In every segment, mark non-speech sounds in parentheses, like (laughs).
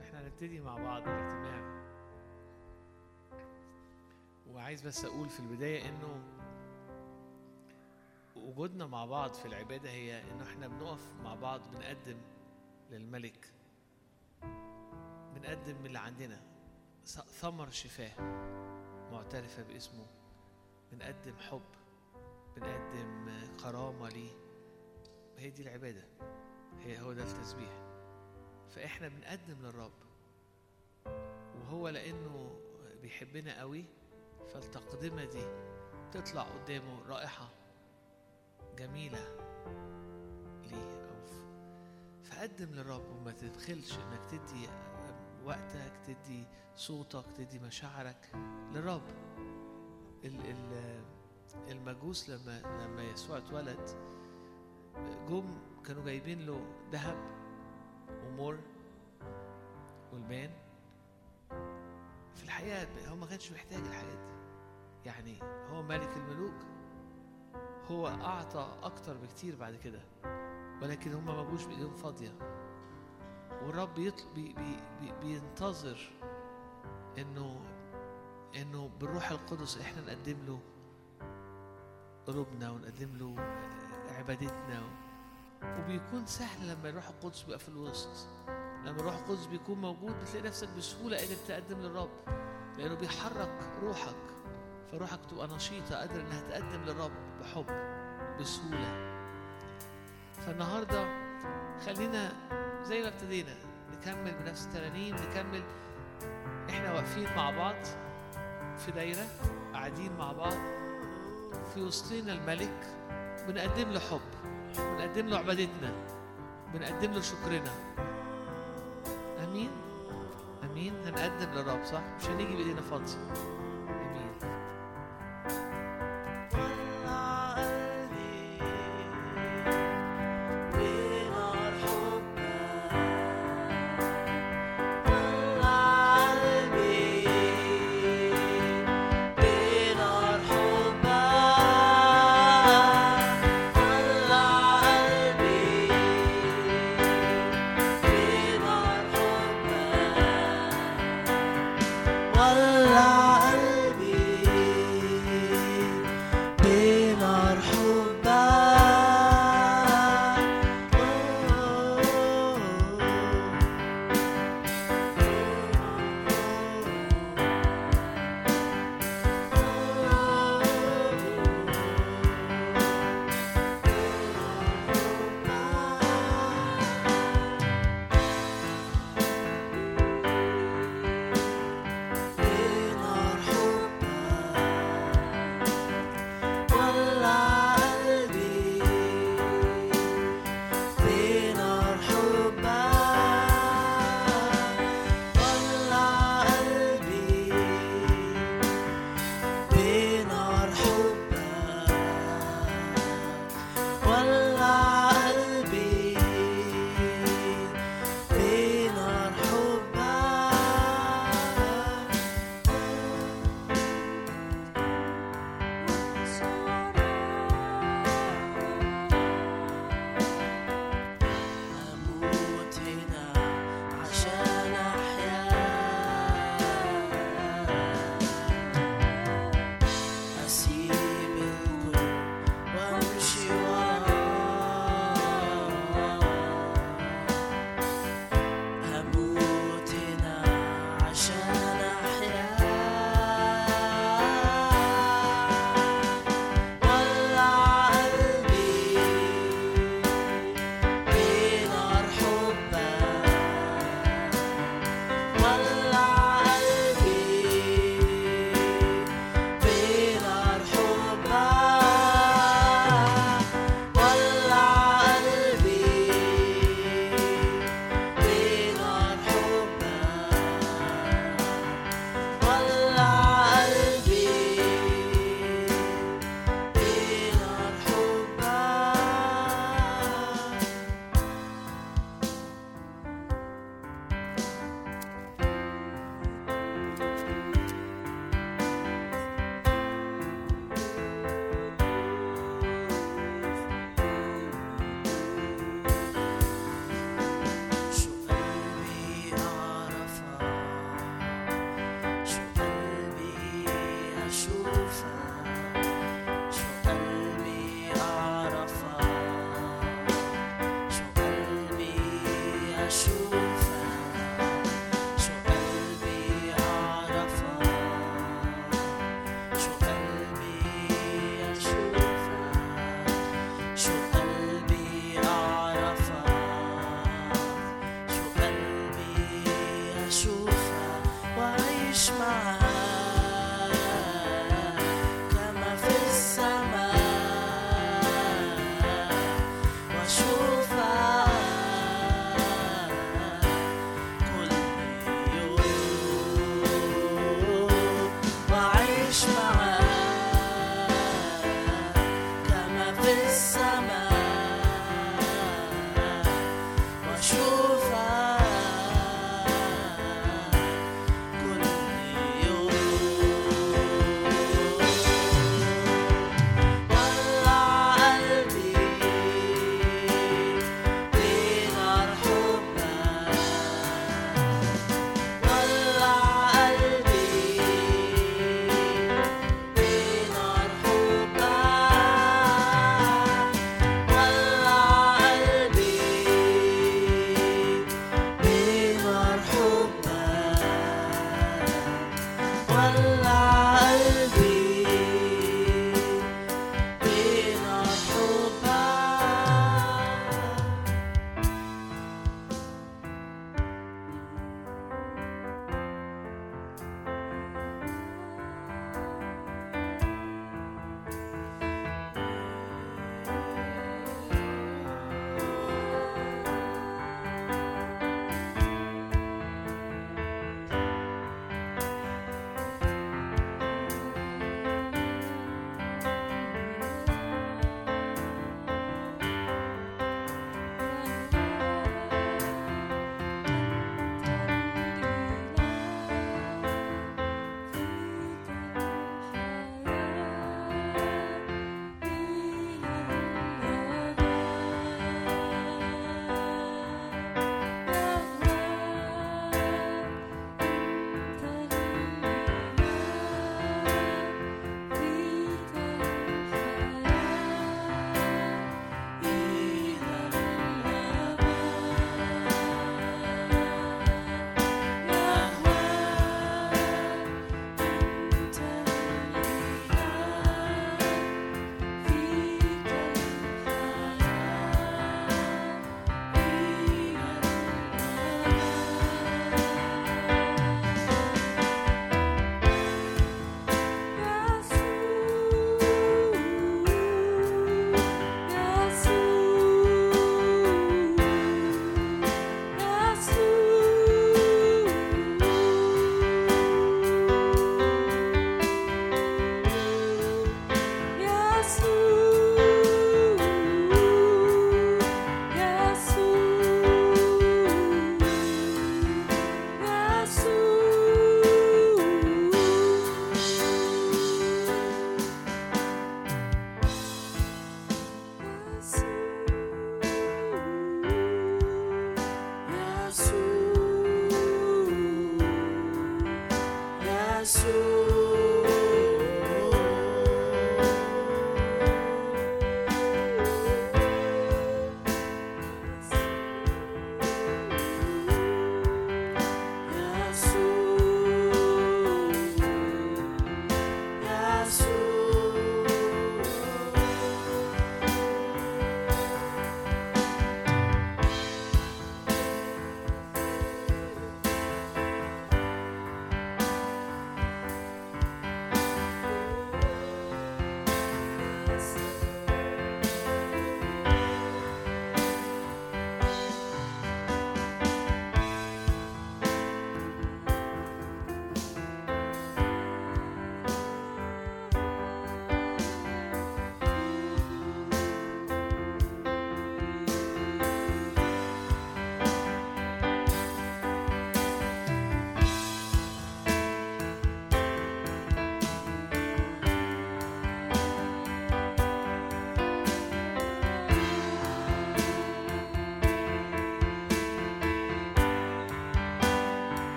إحنا هنبتدي مع بعض الاجتماع وعايز بس أقول في البداية انه وجودنا مع بعض في العبادة هي انه إحنا بنقف مع بعض بنقدم للملك بنقدم اللي عندنا. ثمر شفاه معترفة باسمه. بنقدم حب بنقدم كرامة ليه. هي دي العبادة. هي هو ده التسبيح. فإحنا بنقدم للرب. وهو لأنه بيحبنا قوي فالتقدمة دي تطلع قدامه رائحة جميلة ليه أو ف- فقدم للرب وما تبخلش إنك تدي وقتك تدي صوتك تدي مشاعرك للرب. ال- ال- المجوس لما لما يسوع اتولد جم كانوا جايبين له ذهب ومر والبان. في الحقيقة هو ما كانش محتاج الحاجات دي. يعني هو ملك الملوك. هو أعطى أكتر بكتير بعد كده. ولكن هم ما جوش بإيديهم فاضية. والرب يطل... بي... بي... بي... بينتظر إنه إنه بالروح القدس إحنا نقدم له قلوبنا ونقدم له عبادتنا وبيكون سهل لما الروح القدس بيبقى في الوسط. لما الروح القدس بيكون موجود بتلاقي نفسك بسهولة قادر تقدم للرب لأنه بيحرك روحك. فروحك تبقى نشيطة قادرة إنها تقدم للرب بحب بسهولة. فالنهاردة خلينا زي ما ابتدينا نكمل بنفس الترانيم نكمل إحنا واقفين مع بعض في دايرة قاعدين مع بعض في وسطنا الملك بنقدم له حب. بنقدم له عبادتنا. بنقدم له شكرنا. آمين. آمين. هنقدم للرب صح؟ مش هنيجي بإيدينا فاضيه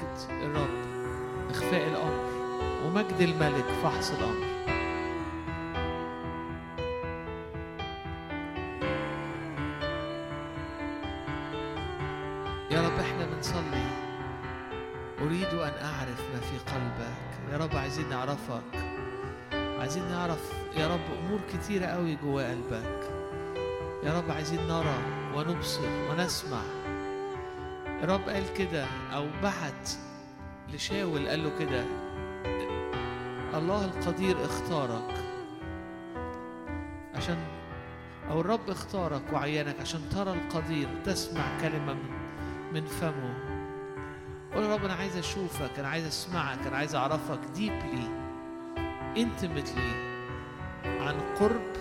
مجد الرب إخفاء الأمر ومجد الملك فحص الأمر. يا رب إحنا بنصلي. أريد أن أعرف ما في قلبك. يا رب عايزين نعرفك. عايزين نعرف يا رب أمور كتيرة قوي جوا قلبك. يا رب عايزين نرى ونبصر ونسمع. يا رب قال كده أو بعت لشاول قال له كده الله القدير اختارك عشان أو الرب اختارك وعينك عشان ترى القدير تسمع كلمة من, من فمه. قول يا رب أنا عايز أشوفك أنا عايز أسمعك أنا عايز أعرفك deeply intimately عن قرب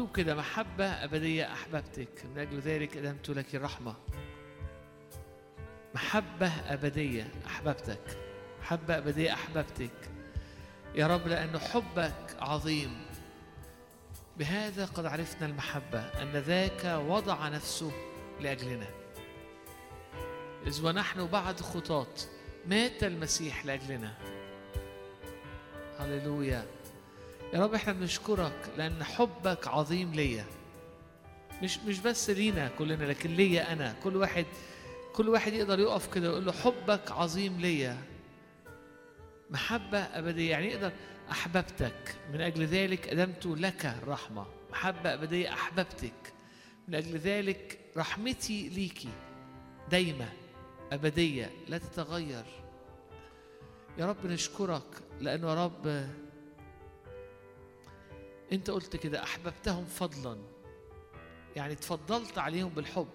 مكتوب كده محبة أبدية أحببتك. من أجل ذلك أدمت لك الرحمة. محبة أبدية أحببتك. محبة أبدية أحببتك. يا رب لأن حبك عظيم. بهذا قد عرفنا المحبة أن ذاك وضع نفسه لأجلنا. إذ ونحن بعد خطاة مات المسيح لأجلنا. هللويا. يا رب إحنا بنشكرك لأن حبك عظيم ليا. مش مش بس لينا كلنا لكن ليا أنا. كل واحد كل واحد يقدر يقف كده ويقول له حبك عظيم ليا. محبة أبدية يعني يقدر أحببتك. من أجل ذلك أدمت لك الرحمة محبة أبدية أحببتك. من أجل ذلك رحمتي ليكي دايمة أبدية لا تتغير. يا رب نشكرك لأنه يا رب أنت قلت كده أحببتهم فضلا. يعني تفضلت عليهم بالحب.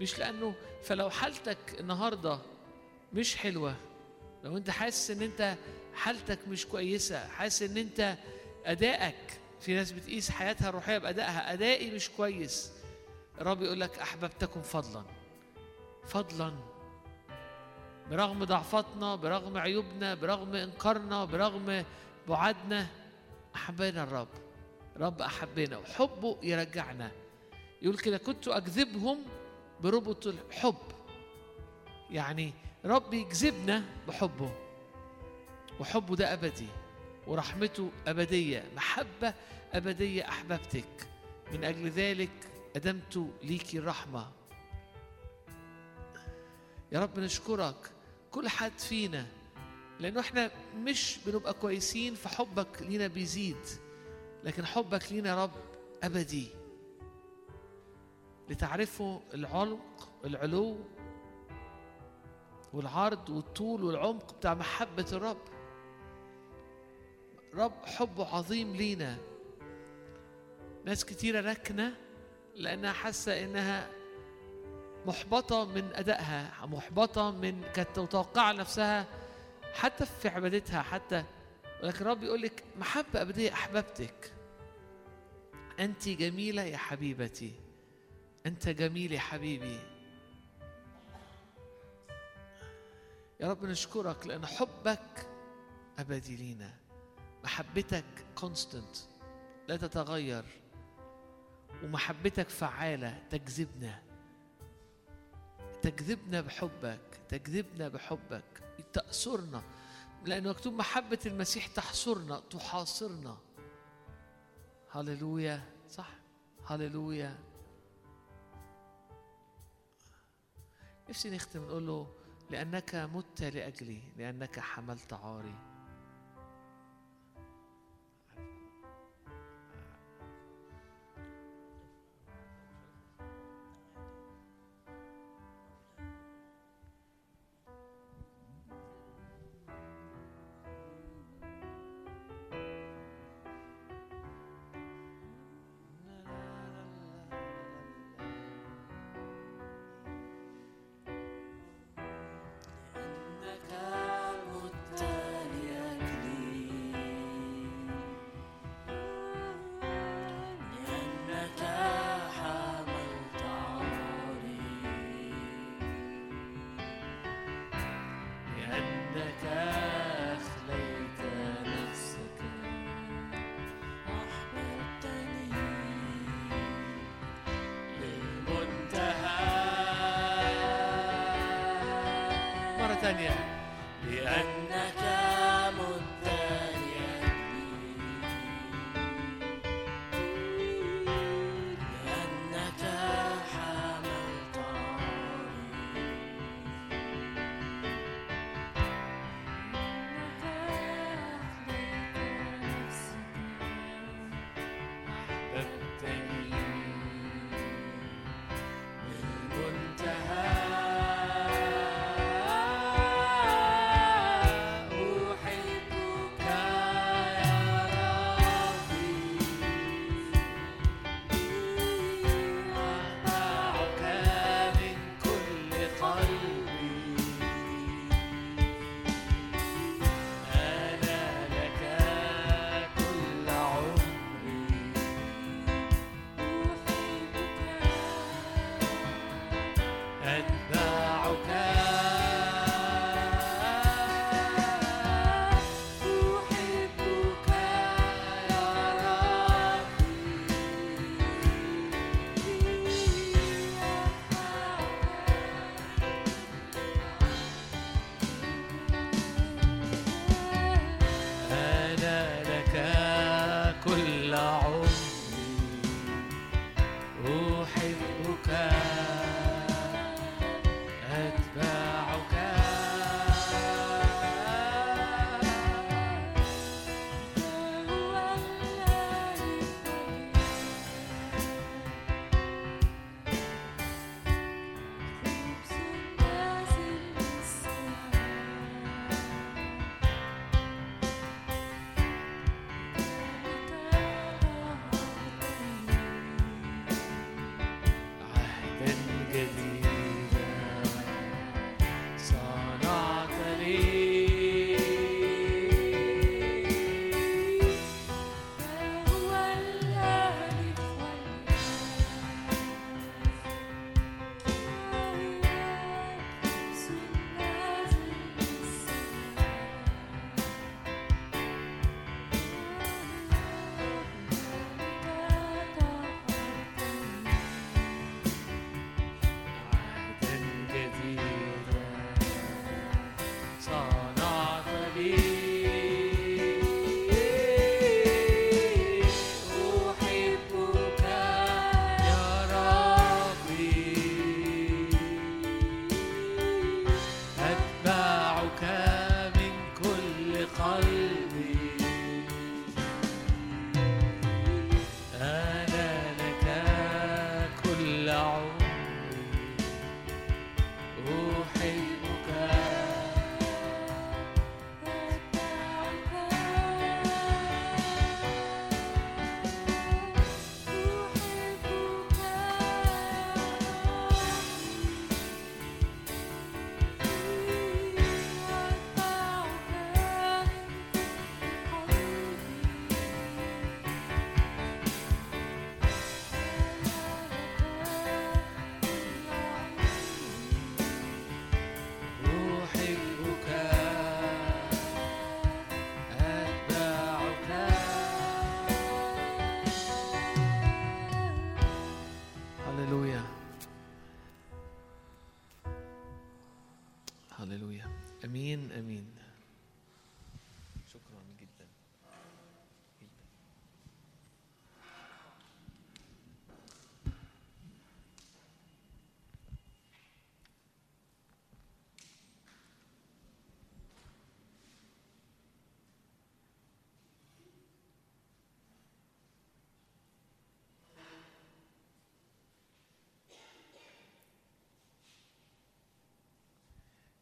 مش لأنه فلو حالتك النهاردة مش حلوة لو أنت حاسس إن أنت حالتك مش كويسة حاسس إن أنت أدائك في ناس بتقيس حياتها الروحية بأدائها أدائي مش كويس الرب يقول لك أحببتكم فضلا. فضلا. برغم ضعفاتنا برغم عيوبنا برغم إنكارنا برغم بعدنا أحبنا الرب. رب أحبنا. وحبه يرجعنا. يقول كده كنت اجذبهم بربط الحب. يعني رب يجذبنا بحبه. وحبه ده أبدي. ورحمته أبدية. محبة أبدية أحببتك. من أجل ذلك أدمت ليكي الرحمة. يا رب نشكرك كل حد فينا. لأنه إحنا مش بنبقى كويسين فحبك لينا بيزيد. لكن حبك لينا يا رب أبدي. لتعرفوا العمق العلو والعرض والطول والعمق بتاع محبة الرب. رب حبه عظيم لينا. ناس كتيرة ركنة لأنها حاسة إنها محبطة من أدائها محبطة من كانت متوقعة نفسها حتى في عبادتها حتى. ولكن الرب يقول لك محبة أبدية أحببتك. أنت جميلة يا حبيبتي. أنت جميل يا حبيبي. يا رب نشكرك لأن حبك أبدي لينا. محبتك كونستنت لا تتغير. ومحبتك فعالة تجذبنا. تجذبنا بحبك تجذبنا بحبك. تأسرنا لأنه مكتوب محبة المسيح تحصرنا تحاصرنا. هللويا. صح. هللويا. نفسي نختم نقول له لأنك مت لأجلي لأنك حملت عاري.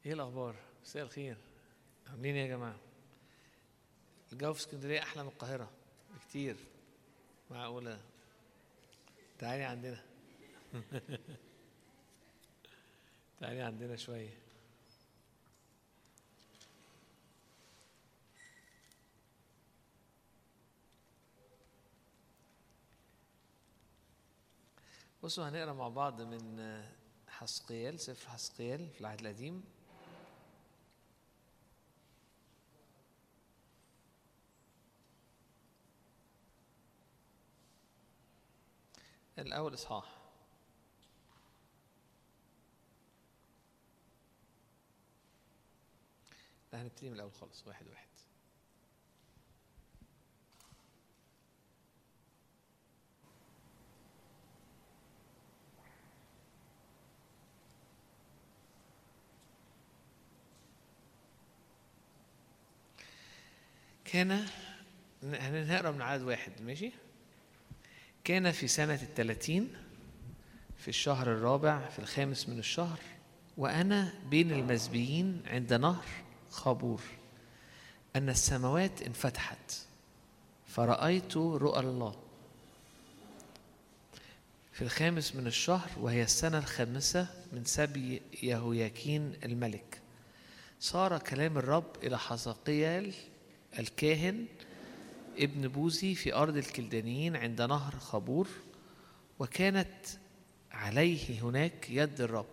إيه الاخبار؟ مساء الخير. عاملين إيه يا جماعة؟ الجو في اسكندرية أحلى من القاهرة بكتير. معقولة؟ تعالي عندنا. (laughs) تعالي عندنا شوية. بصوا هنقرأ مع بعض من حسقيال سفر حسقيال في العهد القديم. الأول إصحاح. لا هنبتدي من الأول خالص واحد واحد. كان هنقرأ من عدد واحد ماشي؟ كان في سنة الثلاثين في الشهر الرابع في الخامس من الشهر وأنا بين المسبيين عند نهر خابور أن السماوات انفتحت فرأيت رؤى الله. في الخامس من الشهر وهي السنة الخامسة من سبي يهوياكين الملك صار كلام الرب إلى حزقيال الكاهن ابن بوزي في أرض الكلدانيين عند نهر خابور وكانت عليه هناك يد الرب.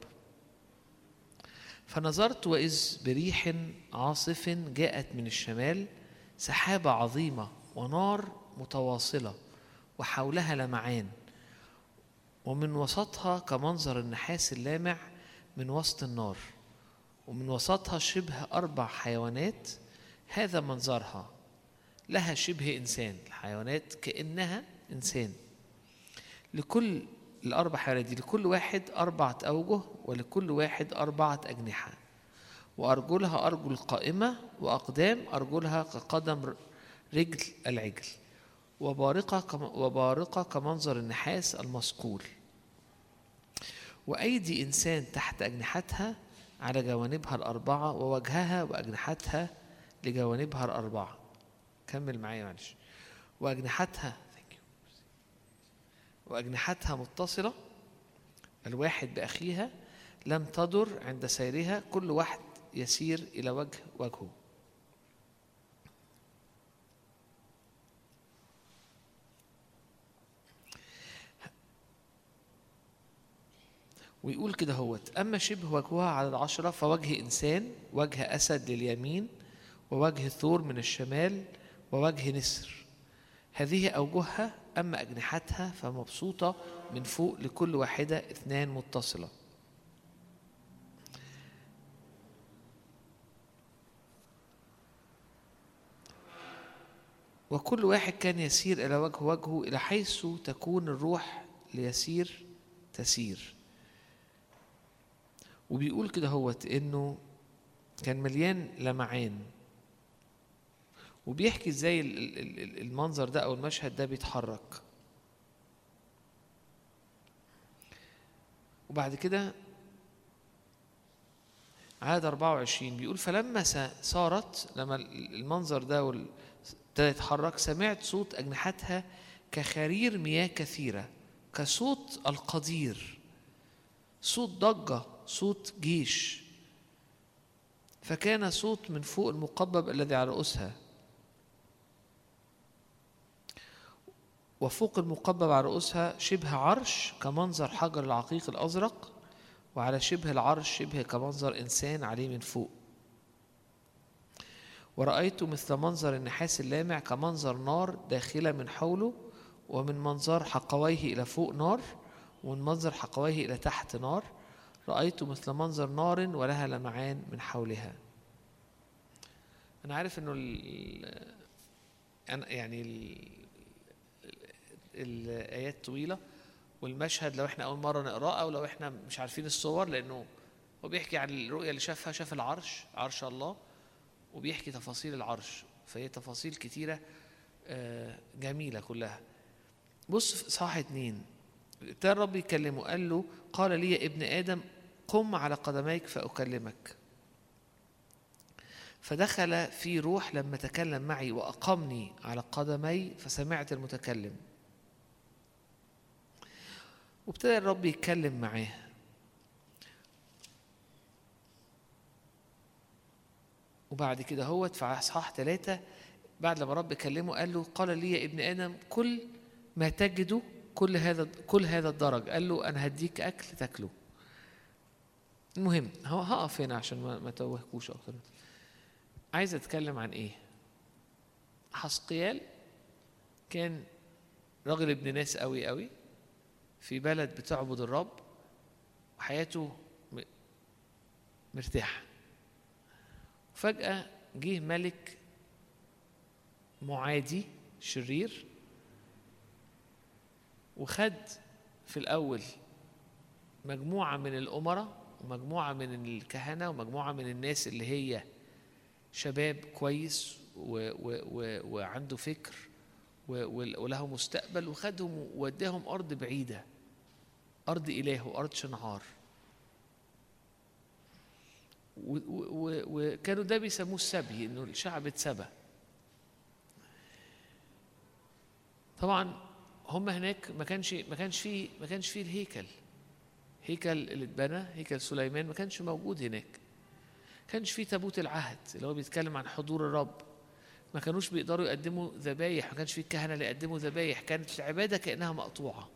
فنظرت وإذ بريح عاصف جاءت من الشمال سحابة عظيمة ونار متواصلة وحولها لمعان ومن وسطها كمنظر النحاس اللامع من وسط النار ومن وسطها شبه أربع حيوانات هذا منظرها. لها شبه إنسان الحيوانات كأنها إنسان. لكل الأربع حيوانات دي لكل واحد أربعة أوجه ولكل واحد أربعة أجنحة. وأرجلها أرجل قائمة وأقدام أرجلها كقدم رجل العجل. وبارقة وبارقة كمنظر النحاس المصقول وأيدي إنسان تحت أجنحتها على جوانبها الأربعة ووجهها وأجنحتها لجوانبها الأربعة. كمل معايا معلش وأجنحتها. وأجنحتها متصلة الواحد بأخيها لم تضر عند سيرها كل واحد يسير إلى وجه وجهه ويقول كده هوت أما شبه وجهها على العشرة فوجه إنسان وجه أسد لليمين ووجه ثور من الشمال ووجه نسر. هذه أوجهها أما أجنحتها فمبسوطة من فوق لكل واحدة اثنان متصلة. وكل واحد كان يسير إلى وجه وجهه إلى حيث تكون الروح ليسير تسير. وبيقول كده هوت إنه كان مليان لمعان. وبيحكي إزاي ال- ال- ال- المنظر ده أو المشهد ده بيتحرك. وبعد كده عدد 24 بيقول فلما صارت لما ال- المنظر ده ابتدى يتحرك سمعت صوت أجنحتها كخرير مياه كثيرة كصوت القدير صوت ضجة صوت جيش. فكان صوت من فوق المقبب الذي على رؤوسها. وفوق المقبب على رؤوسها شبه عرش كمنظر حجر العقيق الأزرق وعلى شبه العرش شبه كمنظر إنسان عليه من فوق. ورأيت مثل منظر النحاس اللامع كمنظر نار داخلة من حوله ومن منظر حقويه إلى فوق نار ومن منظر حقويه إلى تحت نار. رأيت مثل منظر نار ولها لمعان من حولها. أنا عارف إنه أنا يعني الآيات طويلة والمشهد لو إحنا أول مرة نقراه أو لو إحنا مش عارفين الصور لأنه هو بيحكي عن الرؤية اللي شافها شاف العرش عرش الله وبيحكي تفاصيل العرش. فهي تفاصيل كتيرة آه، جميلة كلها. بص في صح اتنين ابتدى الرب يكلمه قال له قال لي يا ابن آدم قم على قدميك فأكلمك. فدخل في روح لما تكلم معي وأقمني على قدمي فسمعت المتكلم. وابتدى الرب يتكلم معاه وبعد كده هوت في إصحاح ثلاثة بعد لما رب كلمه قال له قال لي يا ابن آدم كل ما تجده كل هذا كل هذا الدرج. قال له أنا هديك أكل تاكله. المهم هو هقف هنا عشان ما, ما توهكوش أكتر. عايز أتكلم عن إيه؟ حسقيال كان راجل ابن ناس قوي قوي في بلد بتعبد الرب وحياته م- مرتاحة. فجأة جه ملك معادي شرير وخد في الأول مجموعة من الأمراء ومجموعة من الكهنة ومجموعة من الناس اللي هي شباب كويس و و و وعنده فكر وله مستقبل وخدهم ووداهم أرض بعيدة. أرض إله أرض شنعار. وكانوا ده بيسموه السبي إنه الشعب اتسبى. طبعا هم هناك ما كانش ما كانش فيه ما كانش فيه الهيكل. هيكل اللي اتبنى هيكل سليمان ما كانش موجود هناك. كانش فيه تابوت العهد اللي هو بيتكلم عن حضور الرب. ما كانوش بيقدروا يقدموا ذبايح ما كانش فيه الكهنه اللي يقدموا ذبايح. كانت العبادة كأنها مقطوعة.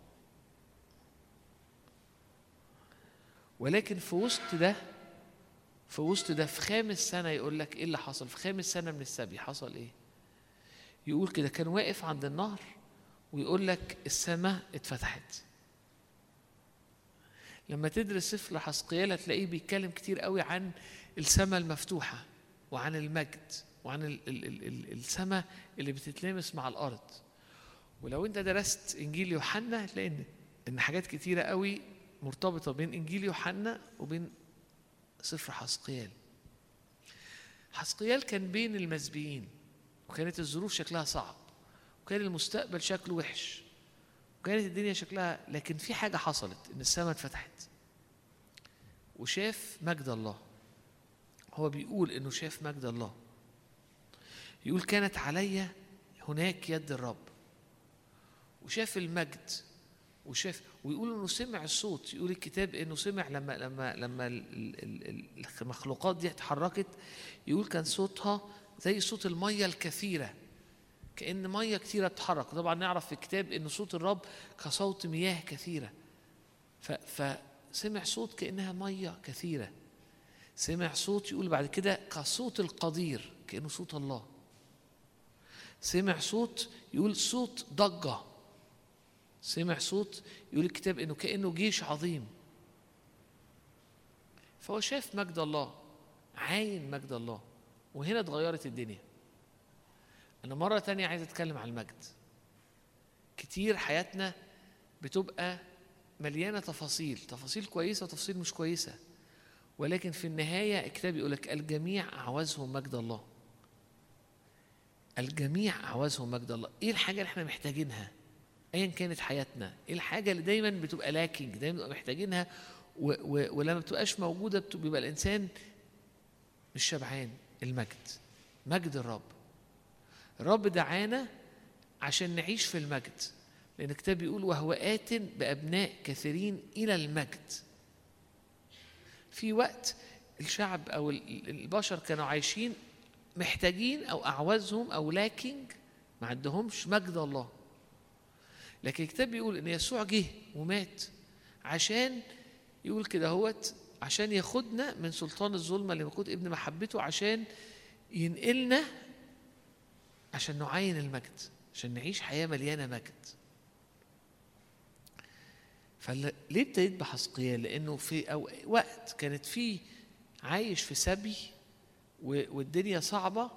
ولكن في وسط ده في وسط ده في خامس سنة يقول لك إيه اللي حصل؟ في خامس سنة من السبي حصل إيه؟ يقول كده كان واقف عند النهر ويقول لك السماء اتفتحت. لما تدرس سفر حسقيال هتلاقيه بيتكلم كتير قوي عن السماء المفتوحة وعن المجد وعن ال- ال- ال- ال- السماء اللي بتتلامس مع الأرض. ولو أنت درست إنجيل يوحنا هتلاقي إن حاجات كتيرة قوي مرتبطة بين إنجيل يوحنا وبين سفر حسقيال حسقيال كان بين المسبيين وكانت الظروف شكلها صعب وكان المستقبل شكله وحش وكانت الدنيا شكلها لكن في حاجة حصلت إن السماء اتفتحت. وشاف مجد الله. هو بيقول إنه شاف مجد الله. يقول كانت علي هناك يد الرب. وشاف المجد وشاف ويقول إنه سمع الصوت يقول الكتاب إنه سمع لما لما لما ال- ال- ال- المخلوقات دي اتحركت يقول كان صوتها زي صوت المية الكثيرة كأن مية كثيرة بتتحرك. طبعا نعرف في الكتاب إن صوت الرب كصوت مياه كثيرة. فسمع صوت كأنها مية كثيرة. سمع صوت يقول بعد كده كصوت القدير كأنه صوت الله. سمع صوت يقول صوت ضجة. سمع صوت يقول الكتاب إنه كأنه جيش عظيم. فهو شاف مجد الله عاين مجد الله وهنا اتغيرت الدنيا. أنا مرة تانية عايز أتكلم عن المجد. كتير حياتنا بتبقى مليانة تفاصيل تفاصيل كويسة وتفاصيل مش كويسة. ولكن في النهاية الكتاب يقول لك الجميع عوزهم مجد الله. الجميع عوزهم مجد الله. إيه الحاجة اللي إحنا محتاجينها؟ ايا كانت حياتنا. إيه الحاجة اللي دايما بتبقى لاكينج دايما بنبقى محتاجينها؟ و و ولما بتبقاش موجودة بيبقى الإنسان مش شبعان. المجد. مجد الرب. الرب دعانا عشان نعيش في المجد. لأن الكتاب بيقول وهو آت بأبناء كثيرين إلى المجد. في وقت الشعب ال- البشر كانوا عايشين محتاجين أو أعوزهم أو لاكينج ما عندهمش مجد الله. لكن الكتاب بيقول إن يسوع جه ومات عشان يقول كده هوت عشان ياخدنا من سلطان الظلمة لملكوت ابن محبته عشان ينقلنا عشان نعاين المجد عشان نعيش حياة مليانة مجد. فليه ابتديت بحسقيال لأنه في أو وقت كانت فيه عايش في سبي والدنيا صعبة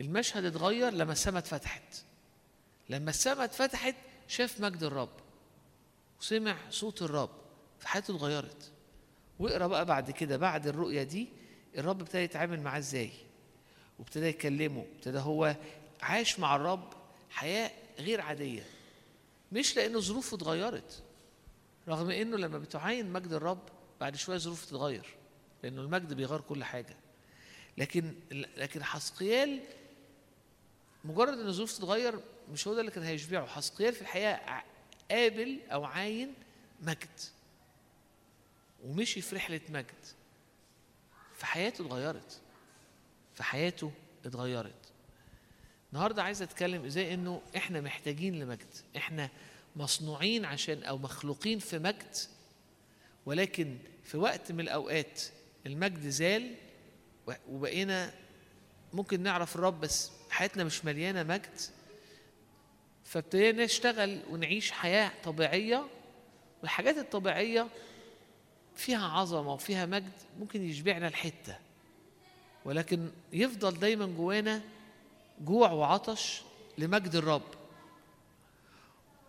المشهد اتغير لما السماء اتفتحت. لما السماء اتفتحت شاف مجد الرب وسمع صوت الرب فحياته اتغيرت. واقرأ بقى بعد كده بعد الرؤيه دي الرب ابتدى يتعامل معاه إزاي؟ وابتدى يكلمه ابتدى هو عاش مع الرب حياة غير عادية مش لأنه ظروفه اتغيرت رغم إنه لما بتعاين مجد الرب بعد شوية ظروفه تتغير لأنه المجد بيغير كل حاجة. لكن لكن حسقيال مجرد إن الظروف تتغير مش هو ده اللي كان هيشبعه. حسقيال في الحقيقة قابل أو عاين مجد ومشي في رحلة مجد. فحياته اتغيرت. فحياته اتغيرت. النهارده عايز أتكلم إزاي إنه إحنا محتاجين لمجد. إحنا مصنوعين عشان أو مخلوقين في مجد ولكن في وقت من الأوقات المجد زال وبقينا ممكن نعرف الرب بس حياتنا مش مليانة مجد. فابتدينا نشتغل ونعيش حياة طبيعية والحاجات الطبيعية فيها عظمة وفيها مجد ممكن يشبعنا الحته ولكن يفضل دايما جوانا جوع وعطش لمجد الرب.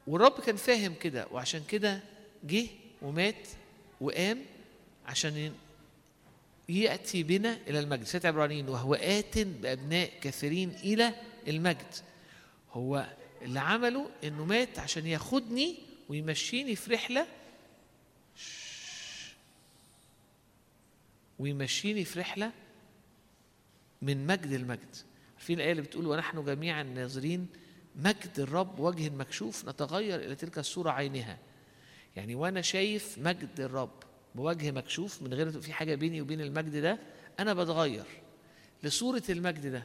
والرب كان فاهم كده وعشان كده جه ومات وقام عشان يأتي بنا إلى المجد. سيد عبرانيين وهو آت بأبناء كثيرين إلى المجد. هو اللي عمله إنه مات عشان ياخدني ويمشيني في رحلة. شش. ويمشيني في رحلة من مجد المجد عارفين الآية اللي بتقول ونحن جميعا ناظرين مجد الرب وجه مكشوف نتغير إلى تلك الصورة عينها. يعني وأنا شايف مجد الرب بوجه مكشوف من غير في حاجة بيني وبين المجد ده أنا بتغير لصورة المجد ده.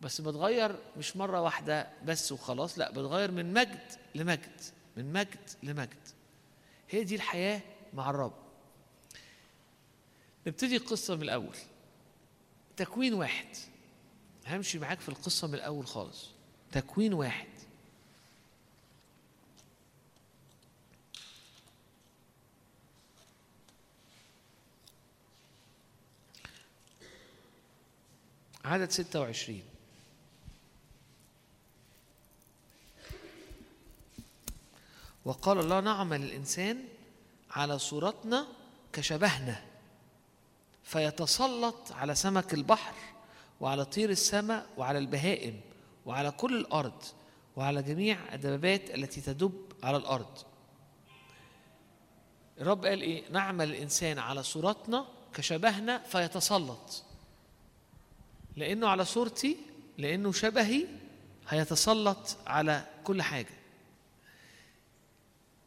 بس بتغير مش مرة واحدة بس وخلاص لا بتغير من مجد لمجد من مجد لمجد. هي دي الحياة مع الرب. نبتدي القصة من الأول. تكوين واحد. همشي معاك في القصة من الأول خالص. تكوين واحد. عدد 26 وقال الله نعمل الإنسان على صورتنا كشبهنا فيتسلط على سمك البحر وعلى طير السماء وعلى البهائم وعلى كل الأرض وعلى جميع الدبابات التي تدب على الأرض. الرب قال إيه؟ نعمل الإنسان على صورتنا كشبهنا فيتسلط. لأنه على صورتي لأنه شبهي هيتسلط على كل حاجة.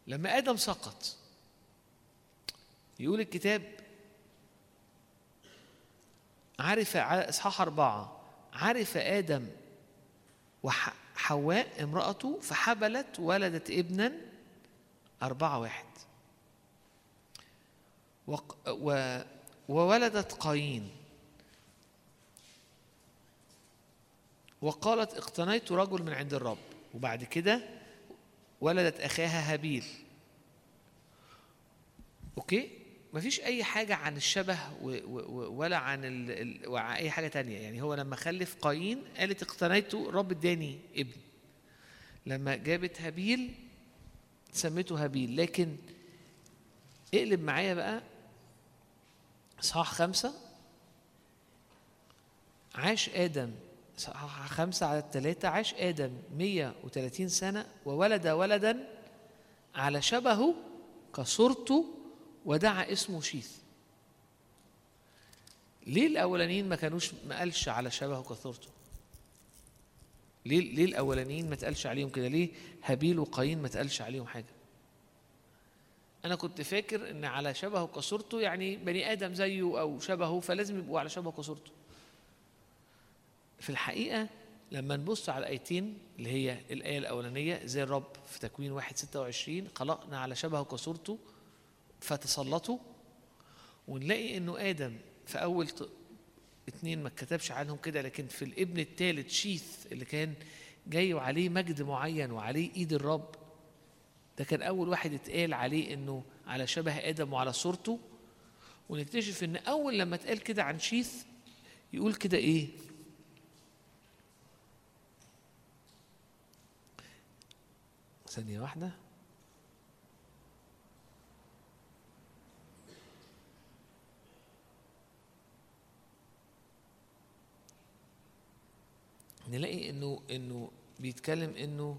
لما آدم سقط يقول الكتاب عرف على إصحاح أربعة عرف آدم وحواء امرأته فحبلت ولدت ابنا أربعة واحد. و وولدت قايين. وقالت اقتنيت رجل من عند الرب. وبعد كده ولدت أخاها هابيل. okay؟ مفيش أي حاجة عن الشبه ولا عن ال أي حاجة تانية. يعني هو لما خلف قايين قالت اقتنيت رب اداني ابن. لما جابت هابيل سميته هابيل. لكن اقلب معايا بقى اصحاح خمسة. عاش آدم خمسة على الثلاثة عاش آدم 130 سنة وولد ولدا على شبهه كصورته ودعا اسمه شيث. ليه الأولانيين ما كانوش ما قالش على شبهه كصورته؟ ليه ليه الأولانيين ما تقالش عليهم كده؟ ليه هابيل وقايين ما تقالش عليهم حاجة؟ أنا كنت فاكر إن على شبهه كصورته يعني بني آدم زيه أو شبهه فلازم يبقوا على شبهه كصورته. في الحقيقة لما نبص على الآيتين اللي هي الآية الأولانية زي الرب في تكوين واحد ستة وعشرين خلقنا على شبهه كصورته فتسلطوا ونلاقي إنه آدم في أول ت- اتنين ما اتكتبش عنهم كده لكن في الابن الثالث شيث اللي كان جاي وعليه مجد معين وعليه إيد الرب ده كان أول واحد اتقال عليه إنه على شبه آدم وعلى صورته ونكتشف إن أول لما اتقال كده عن شيث يقول كده إيه؟ ثانية واحدة. نلاقي إنه إنه بيتكلم إنه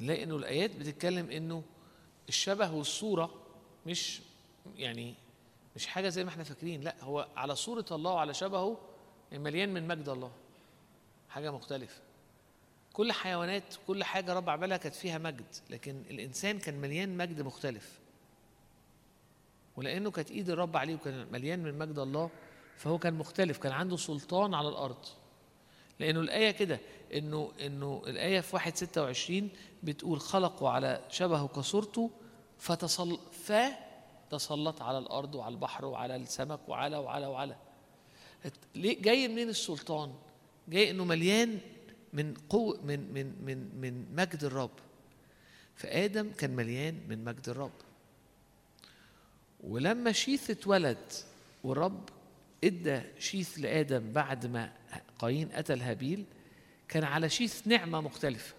نلاقي انه الآيات بتتكلم إنه الشبه والصورة مش يعني مش حاجة زي ما إحنا فاكرين لأ هو على صورة الله وعلى شبهه مليان من مجد الله حاجة مختلفة. كل حيوانات كل حاجة رب عملها كانت فيها مجد لكن الإنسان كان مليان مجد مختلف. ولأنه كانت إيد الرب عليه وكان مليان من مجد الله فهو كان مختلف كان عنده سلطان على الأرض. لأنه الآية كده إنه إنه الآية في 1 26 بتقول خلقوا على شبهه كصورته فتصل فتسلط على الأرض وعلى البحر وعلى السمك وعلى وعلى وعلى. ليه؟ جاي منين السلطان؟ جاي إنه مليان من قوة من من من من مجد الرب. فآدم كان مليان من مجد الرب. ولما شيث اتولد والرب إدى شيث لآدم بعد ما قايين قتل هابيل كان على شيث نعمة مختلفة.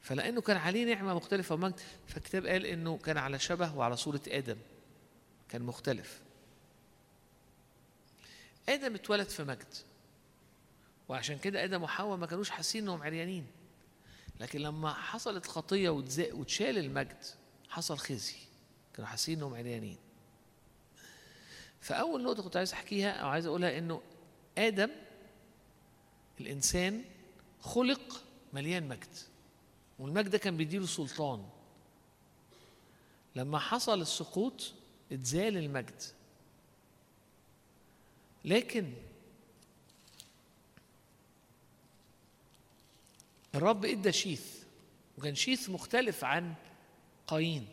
فلأنه كان عليه نعمة مختلفة ومجد فالكتاب قال إنه كان على شبه وعلى صورة آدم. كان مختلف. آدم اتولد في مجد. وعشان كده آدم وحواء ما كانوش حاسين إنهم عريانين. لكن لما حصلت خطية واتشال المجد حصل خزي. كانوا حاسين إنهم عريانين. فأول نقطة كنت عايز أحكيها أو عايز أقولها إنه آدم الإنسان خلق مليان مجد والمجد ده كان بيديله سلطان. لما حصل السقوط اتزال المجد. لكن الرب إدى شيث وكان شيث مختلف عن قايين.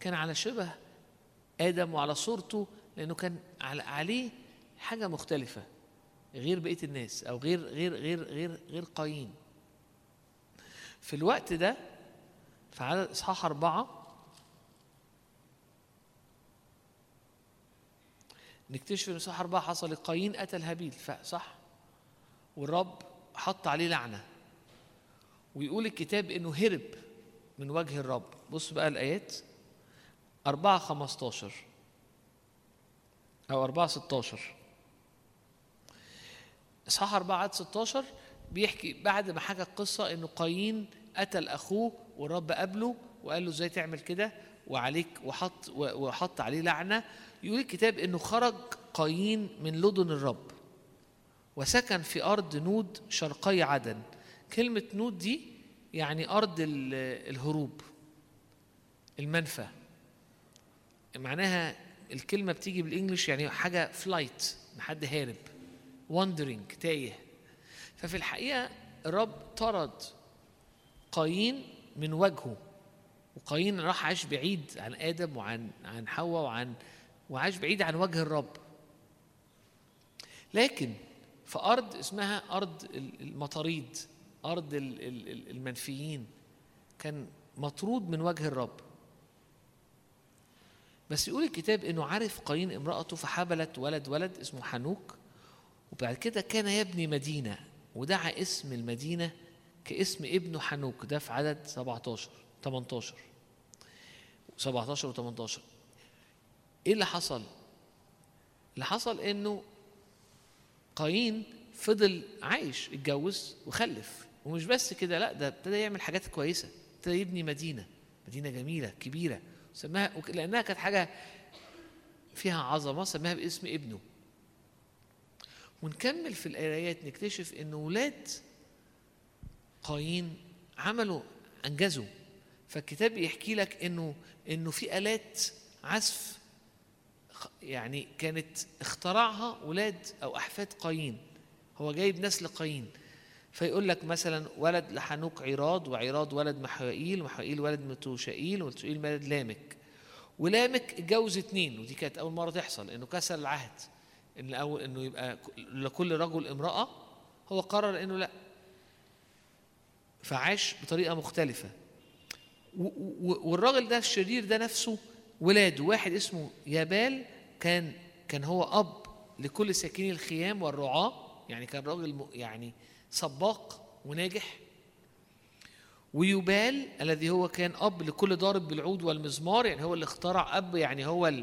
كان على شبه آدم وعلى صورته لأنه كان عليه حاجة مختلفة. غير بقية الناس أو غير غير غير غير غير قايين. في الوقت ده في عدد إصحاح أربعة نكتشف إن إصحاح أربعة حصل قايين قتل هابيل صح؟ والرب حط عليه لعنة. ويقول الكتاب إنه هرب من وجه الرب. بص بقى الآيات. 4 15 أو 4 16 اصحاح 4 عدد 16 بيحكي بعد ما حكى القصة إنه قايين قتل أخوه والرب قابله وقال له إزاي تعمل كده وعليك وحط وحط عليه لعنة. يقول الكتاب إنه خرج قايين من لدن الرب وسكن في أرض نود شرقي عدن. كلمة نود دي يعني أرض ال- الهروب المنفى. معناها الكلمة بتيجي بال English يعني حاجة flight حد هارب. wandering تايه. ففي الحقيقة الرب طرد قايين من وجهه وقايين راح عاش بعيد عن آدم وعن عن حواء وعن وعاش بعيد عن وجه الرب. لكن في أرض اسمها أرض ال- المطاريد ال- المنفيين كان مطرود من وجه الرب. بس يقول الكتاب إنه عرف قايين امرأته فحبلت ولد ولد اسمه حنوك. وبعد كده كان يبني مدينة ودعا اسم المدينة كاسم ابنه حنوك ده في عدد 17 18 17 و18 إيه اللي حصل؟ اللي حصل إنه قايين فضل عايش اتجوز وخلف. ومش بس كده لا ده ابتدى يعمل حاجات كويسة. ابتدى يبني مدينة مدينة جميلة كبيرة. سماها لأنها كانت حاجة فيها عظمة سماها باسم ابنه. ونكمل في القرايات نكتشف إن ولاد قايين عملوا أنجزوا. فالكتاب يحكي لك إنه إنه في آلات عزف يعني كانت اخترعها ولاد أو أحفاد قايين. هو جايب نسل قايين فيقول لك مثلا ولد لحنوك عراض وعراض ولد محوائيل ومحوائيل ولد متوشائيل ومتوشائيل ولد لامك. ولامك اتجوز اتنين ودي كانت أول مرة تحصل إنه كسر العهد. إن اول إنه يبقى لكل رجل امرأة هو قرر إنه لأ. فعاش بطريقة مختلفة. والراجل ده الشرير ده نفسه ولاده واحد اسمه يابال كان كان هو أب لكل ساكني الخيام والرعاة يعني كان راجل يعني سباق وناجح. ويبال الذي هو كان أب لكل ضارب بالعود والمزمار يعني هو اللي اخترع أب يعني هو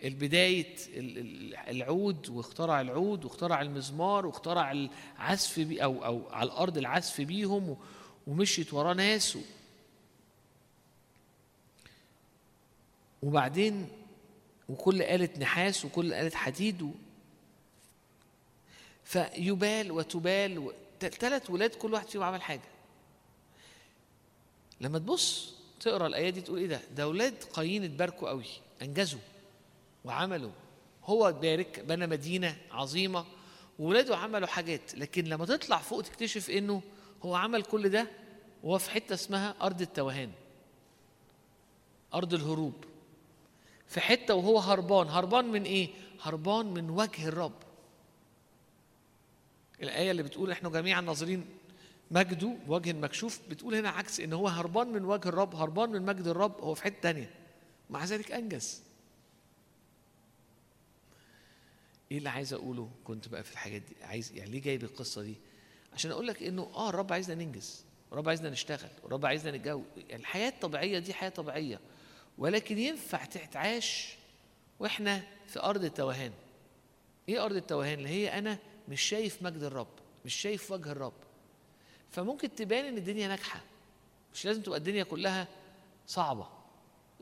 ال- البداية ال- ال- العود واخترع العود واخترع المزمار واخترع العزف بي أو أو على الأرض العزف بيهم ومشيت وراه ناس وبعدين وكل آلة نحاس وكل آلة حديد. فيبال وتبال. ثلاث ولاد كل واحد فيهم عمل حاجة لما تبص تقرأ الآية دي تقول إيه ده؟ ده ولاد قايين اتباركوا قوي أنجزوا وعملوا. هو بارك بنى مدينة عظيمة وولاده عملوا حاجات لكن لما تطلع فوق تكتشف إنه هو عمل كل ده وهو في حتة اسمها أرض التوهان. أرض الهروب. في حتة وهو هربان. هربان من إيه؟ هربان من وجه الرب. الآية اللي بتقول إحنا جميعا ناظرين مجده بوجه مكشوف بتقول هنا عكس إن هو هربان من وجه الرب هربان من مجد الرب هو في حتة تانية. مع ذلك أنجز. إيه اللي عايز أقوله كنت بقى في الحاجات دي؟ عايز يعني ليه جايب القصة دي؟ عشان أقول لك إنه آه الرب عايزنا ننجز الرب عايزنا نشتغل الرب عايزنا نتجوز يعني الحياة الطبيعيه دي حياة طبيعية ولكن ينفع تتعاش وإحنا في أرض التوهان. إيه أرض التوهان؟ اللي هي أنا مش شايف مجد الرب مش شايف وجه الرب. فممكن تبان إن الدنيا ناجحة مش لازم تبقى الدنيا كلها صعبة.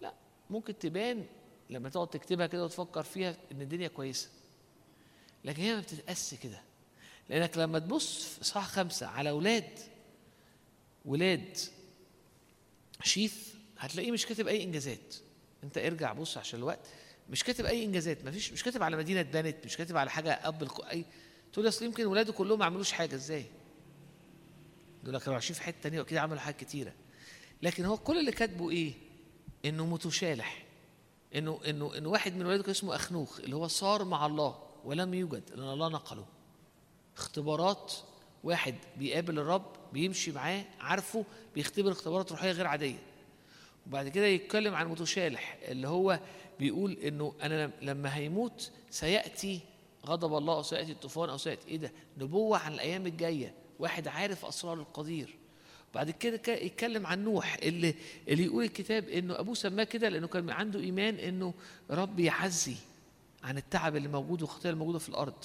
لا ممكن تبان لما تقعد تكتبها كده وتفكر فيها إن الدنيا كويسة. لكن هي ما بتتقاس كده. لأنك لما تبص في اصحاح خمسة على ولاد ولاد شيث هتلاقيه مش كاتب أي إنجازات. أنت ارجع بص عشان الوقت. مش كاتب أي إنجازات مفيش مش كاتب على مدينة اتبنت مش كاتب على حاجة اب أي تقول أصل يمكن ولاده كلهم ما عملوش حاجة إزاي؟ دول كانوا عايشين في حتة تانية وكده عملوا حاجات كتيرة. لكن هو كل اللي كاتبه إيه؟ إنه متشالح. إنه إنه إنه واحد من ولاده كان اسمه أخنوخ اللي هو صار مع الله. ولم يوجد لأن الله نقله. اختبارات واحد بيقابل الرب بيمشي معاه عارفه بيختبر اختبارات روحية غير عادية. وبعد كده يتكلم عن متشالح اللي هو بيقول إنه أنا لم- لما هيموت سيأتي غضب الله أو سيأتي الطوفان أو سيأتي إيه ده؟ نبوة عن الأيام الجاية. واحد عارف أسرار القدير. بعد كده يتكلم عن نوح اللي اللي يقول الكتاب إنه أبوه سماه كده لأنه كان عنده إيمان إنه رب يعزي. عن التعب اللي موجود والخطيه اللي موجوده في الأرض.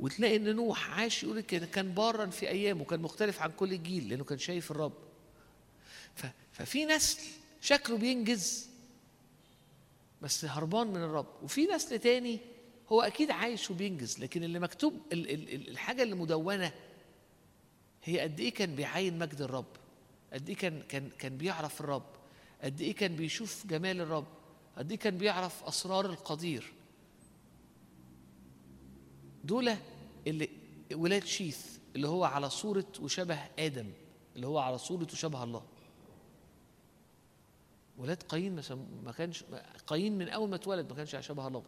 وتلاقي إن نوح عاش يقول كان بارا في أيامه كان مختلف عن كل جيل لأنه كان شايف الرب. ففي نسل شكله بينجز بس هربان من الرب. وفي نسل تاني هو أكيد عايش وبينجز لكن اللي مكتوب ال- ال- ال- الحاجة اللي مدونة هي قد إيه كان بيعاين مجد الرب قد إيه كان كان كان بيعرف الرب قد إيه كان بيشوف جمال الرب قد إيه كان بيعرف أسرار القدير. دول اللي ولاد شيث اللي هو على صورة وشبه آدم اللي هو على صورة وشبه الله. ولاد قايين ما كانش قايين من أول ما اتولد ما كانش على شبه الله.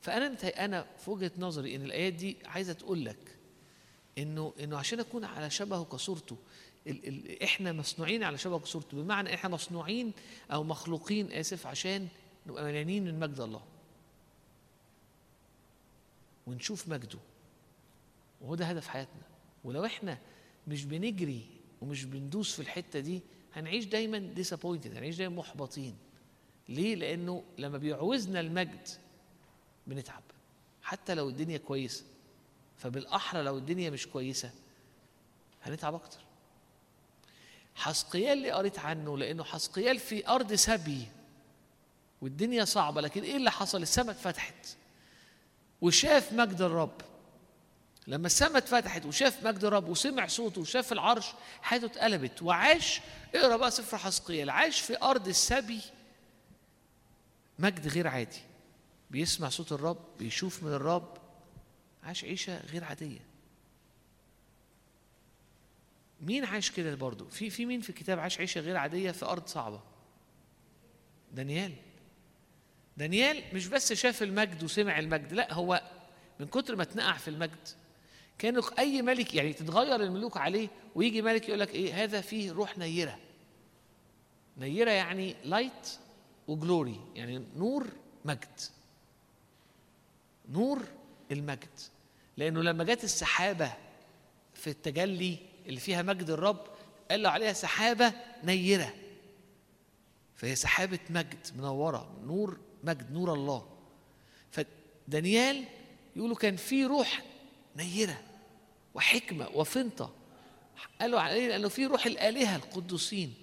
فأنا أنا في وجهة نظري إن الآيات دي عايزة تقول لك إنه إنه عشان أكون على شبهه كصورته ال ال إحنا مصنوعين على شبهه كصورته. بمعنى إحنا مصنوعين أو مخلوقين آسف عشان نبقى مليانين من مجد الله. ونشوف مجده. وهو ده هدف حياتنا. ولو إحنا مش بنجري ومش بندوس في الحتة دي هنعيش دايما ديسابوينتد هنعيش دايما محبطين. ليه؟ لأنه لما بيعوزنا المجد بنتعب. حتى لو الدنيا كويسة فبالأحرى لو الدنيا مش كويسة هنتعب أكتر. حسقيال اللي قريت عنه لأنه حسقيال في أرض سبي والدنيا صعبة لكن إيه اللي حصل؟ السماء اتفتحت وشاف مجد الرب. لما السماء اتفتحت وشاف مجد الرب وسمع صوته وشاف العرش حياته اتقلبت. وعاش اقرأ بقى سفر حسقيال عاش في أرض السبي مجد غير عادي. بيسمع صوت الرب بيشوف من الرب عاش عيشة غير عادية. مين عاش كده برضه؟ في في مين في الكتاب عاش عيشة غير عادية في أرض صعبة؟ دانيال. دانيال مش بس شاف المجد وسمع المجد لا هو من كتر ما اتنقع في المجد. كانوا أي ملك يعني تتغير الملوك عليه ويجي ملك يقول لك إيه هذا فيه روح نيرة. نيرة يعني لايت وجلوري يعني نور مجد. نور المجد. لأنه لما جت السحابة في التجلي اللي فيها مجد الرب قال له عليها سحابة نيرة. فهي سحابة مجد منورة نور مجد نور الله. فدانيال يقولوا كان في روح نيرة وحكمة وفنطة. قالوا عليه لأنه في روح الآلهة القدوسين.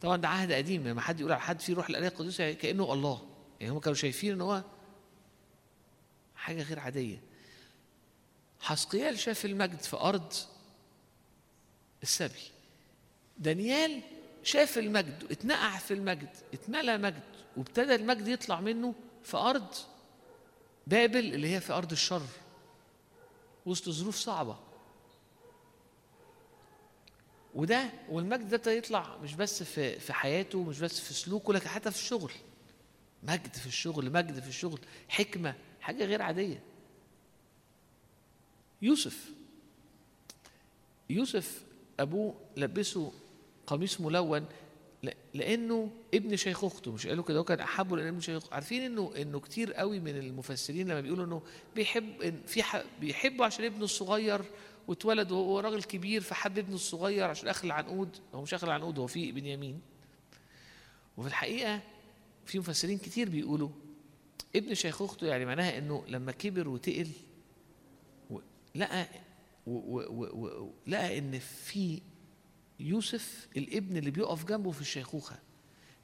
طبعا ده عهد قديم لما حد يقول على حد في روح الآلهة القدوس يعني كأنه الله. يعني هم كانوا شايفين إن هو حاجة غير عادية. حسقيال شاف المجد في أرض السبي. دانيال شاف المجد اتنقع في المجد اتملى مجد. وابتدى المجد يطلع منه في أرض بابل اللي هي في أرض الشر وسط ظروف صعبة. وده والمجد ده ابتدى يطلع مش بس في في حياته مش بس في سلوكه لكن حتى في الشغل. مجد في الشغل مجد في الشغل حكمة حاجة غير عادية. يوسف يوسف أبوه لبسه قميص ملون لأنه ابن شيخ أخته مش قالوا كده هو كان أحبه لأن ابن شيخ. عارفين إنه إنه كتير قوي من المفسرين لما بيقولوا إنه بيحب إن في بيحبه عشان ابنه الصغير واتولد وهو راجل كبير فحب ابنه الصغير عشان اخر العنقود هو مش اخر العنقود هو في بنيامين وفي الحقيقة في مفسرين كتير بيقولوا ابن شيخ أخته يعني معناها إنه لما كبر وتقل لقى و- و- و- لقى إن في يوسف الابن اللي بيقف جنبه في الشيخوخة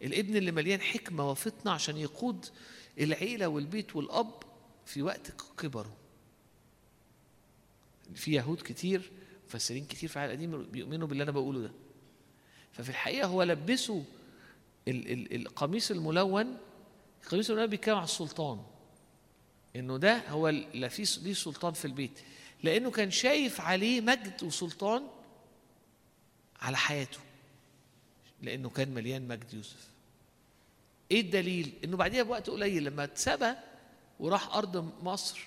الابن اللي مليان حكمة وفطنة عشان يقود العيلة والبيت والأب في وقت كبره. في يهود كتير مفسرين كتير في العهد القديم بيؤمنوا باللي أنا بقوله ده. ففي الحقيقة هو لبسه ال- ال- القميص الملون القميص الملون بيتكلم على السلطان. إنه ده هو اللي فيه ليه سلطان في البيت. لأنه كان شايف عليه مجد وسلطان على حياته لأنه كان مليان مجد يوسف. إيه الدليل؟ إنه بعديها بوقت قليل لما اتسبى وراح أرض مصر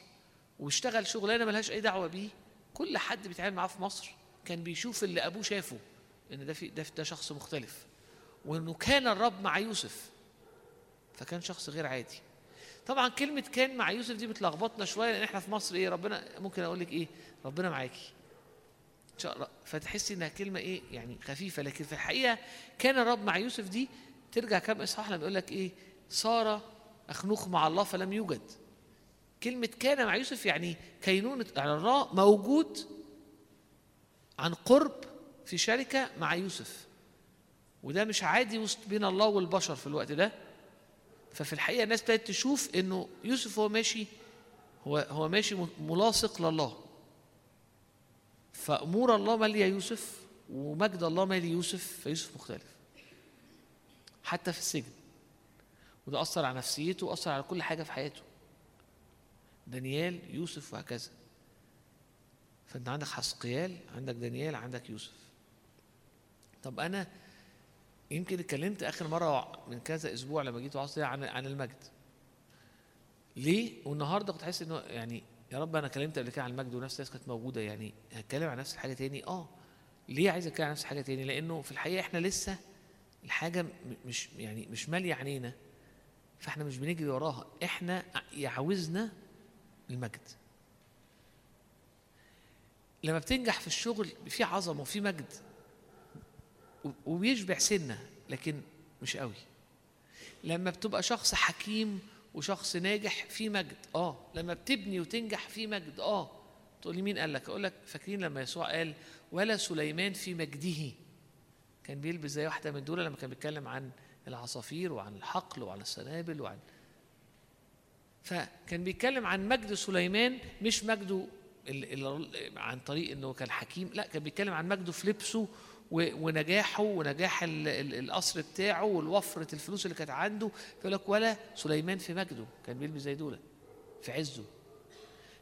واشتغل شغلانة ملهاش أي دعوة بيه كل حد بيتعامل معاه في مصر كان بيشوف اللي أبوه شافه إن ده في ده, ده شخص مختلف. وإنه كان الرب مع يوسف فكان شخص غير عادي. طبعا كلمة كان مع يوسف دي بتلخبطنا شوية لأن إحنا في مصر إيه ربنا ممكن أقول لك إيه ربنا معاكي. فتحسي إنها كلمة إيه يعني خفيفة. لكن في الحقيقة كان الرب مع يوسف دي ترجع كام إصحاح لما يقول لك إيه صار اخنوخ مع الله فلم يوجد. كلمة كان مع يوسف يعني كينونة يعني الله موجود عن قرب في شركة مع يوسف. وده مش عادي وسط بين الله والبشر في الوقت ده. ففي الحقيقة الناس ابتدت تشوف إنه يوسف هو ماشي هو هو ماشي ملاصق لله. فأمور الله ماليه يوسف ومجد الله مالي يوسف فيوسف مختلف. حتى في السجن. وده أثر على نفسيته وأثر على كل حاجة في حياته. دانيال يوسف وهكذا. فأنت عندك حسقيال عندك دانيال عندك يوسف. طب أنا يمكن اتكلمت آخر مرة من كذا أسبوع لما جيت وعظت عن عن المجد. ليه؟ والنهاردة كنت حاسس إنه يعني يا رب أنا كلمت قبل كده عن المجد ونفس الناس كانت موجودة يعني هتكلم عن نفس الحاجة تاني. آه ليه عايز أتكلم عن نفس الحاجة تاني؟ لأنه في الحقيقة إحنا لسه الحاجة مش يعني مش مالية عينينا فإحنا مش بنجري وراها. إحنا يعوزنا المجد. لما بتنجح في الشغل في عظمة وفي مجد وبيشبع سنة لكن مش قوي. لما بتبقى شخص حكيم وشخص ناجح في مجد. آه لما بتبني وتنجح في مجد آه. تقول لي مين قال لك؟ أقول لك فاكرين لما يسوع قال ولا سليمان في مجده. كان بيلبس زي واحدة من دول لما كان بيتكلم عن العصافير وعن الحقل وعن السنابل وعن فكان بيتكلم عن مجد سليمان مش مجده عن طريق إنه كان حكيم لا كان بيتكلم عن مجده في لبسه ونجاحه ونجاح ال- ال- القصر بتاعه والوفرة الفلوس اللي كانت عنده. فيقول لك ولا سليمان في مجده كان بيلبس زي دول في عزه.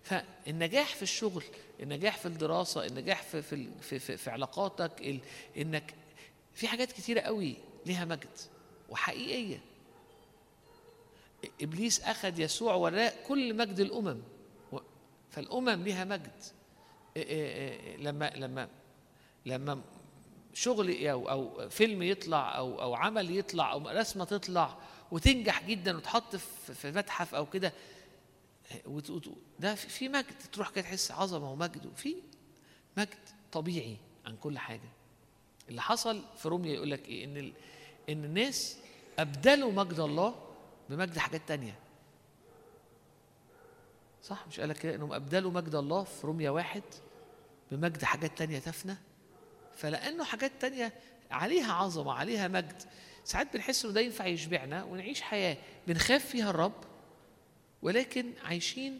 فالنجاح في الشغل النجاح في الدراسة النجاح في في في, في, في علاقاتك انك في حاجات كتيرة قوي ليها مجد وحقيقية. إبليس أخذ يسوع وراه كل مجد الأمم و- فالأمم ليها مجد. لما لما لما شغل أو أو فيلم يطلع أو أو عمل يطلع أو رسمة تطلع وتنجح جدا وتحط في متحف أو كده ده في- مجد. تروح كده تحس عظمة ومجد وفي مجد طبيعي عن كل حاجة. اللي حصل في روميا يقول لك إيه؟ إن ال... إن الناس أبدلوا مجد الله بمجد حاجات تانية. صح؟ مش قال لك كده؟ إنهم أبدلوا مجد الله في روميا واحد بمجد حاجات تانية تفنى فلأنه حاجات تانية عليها عظمة عليها مجد. ساعات بنحس إنه ده ينفع يشبعنا ونعيش حياة بنخاف فيها الرب ولكن عايشين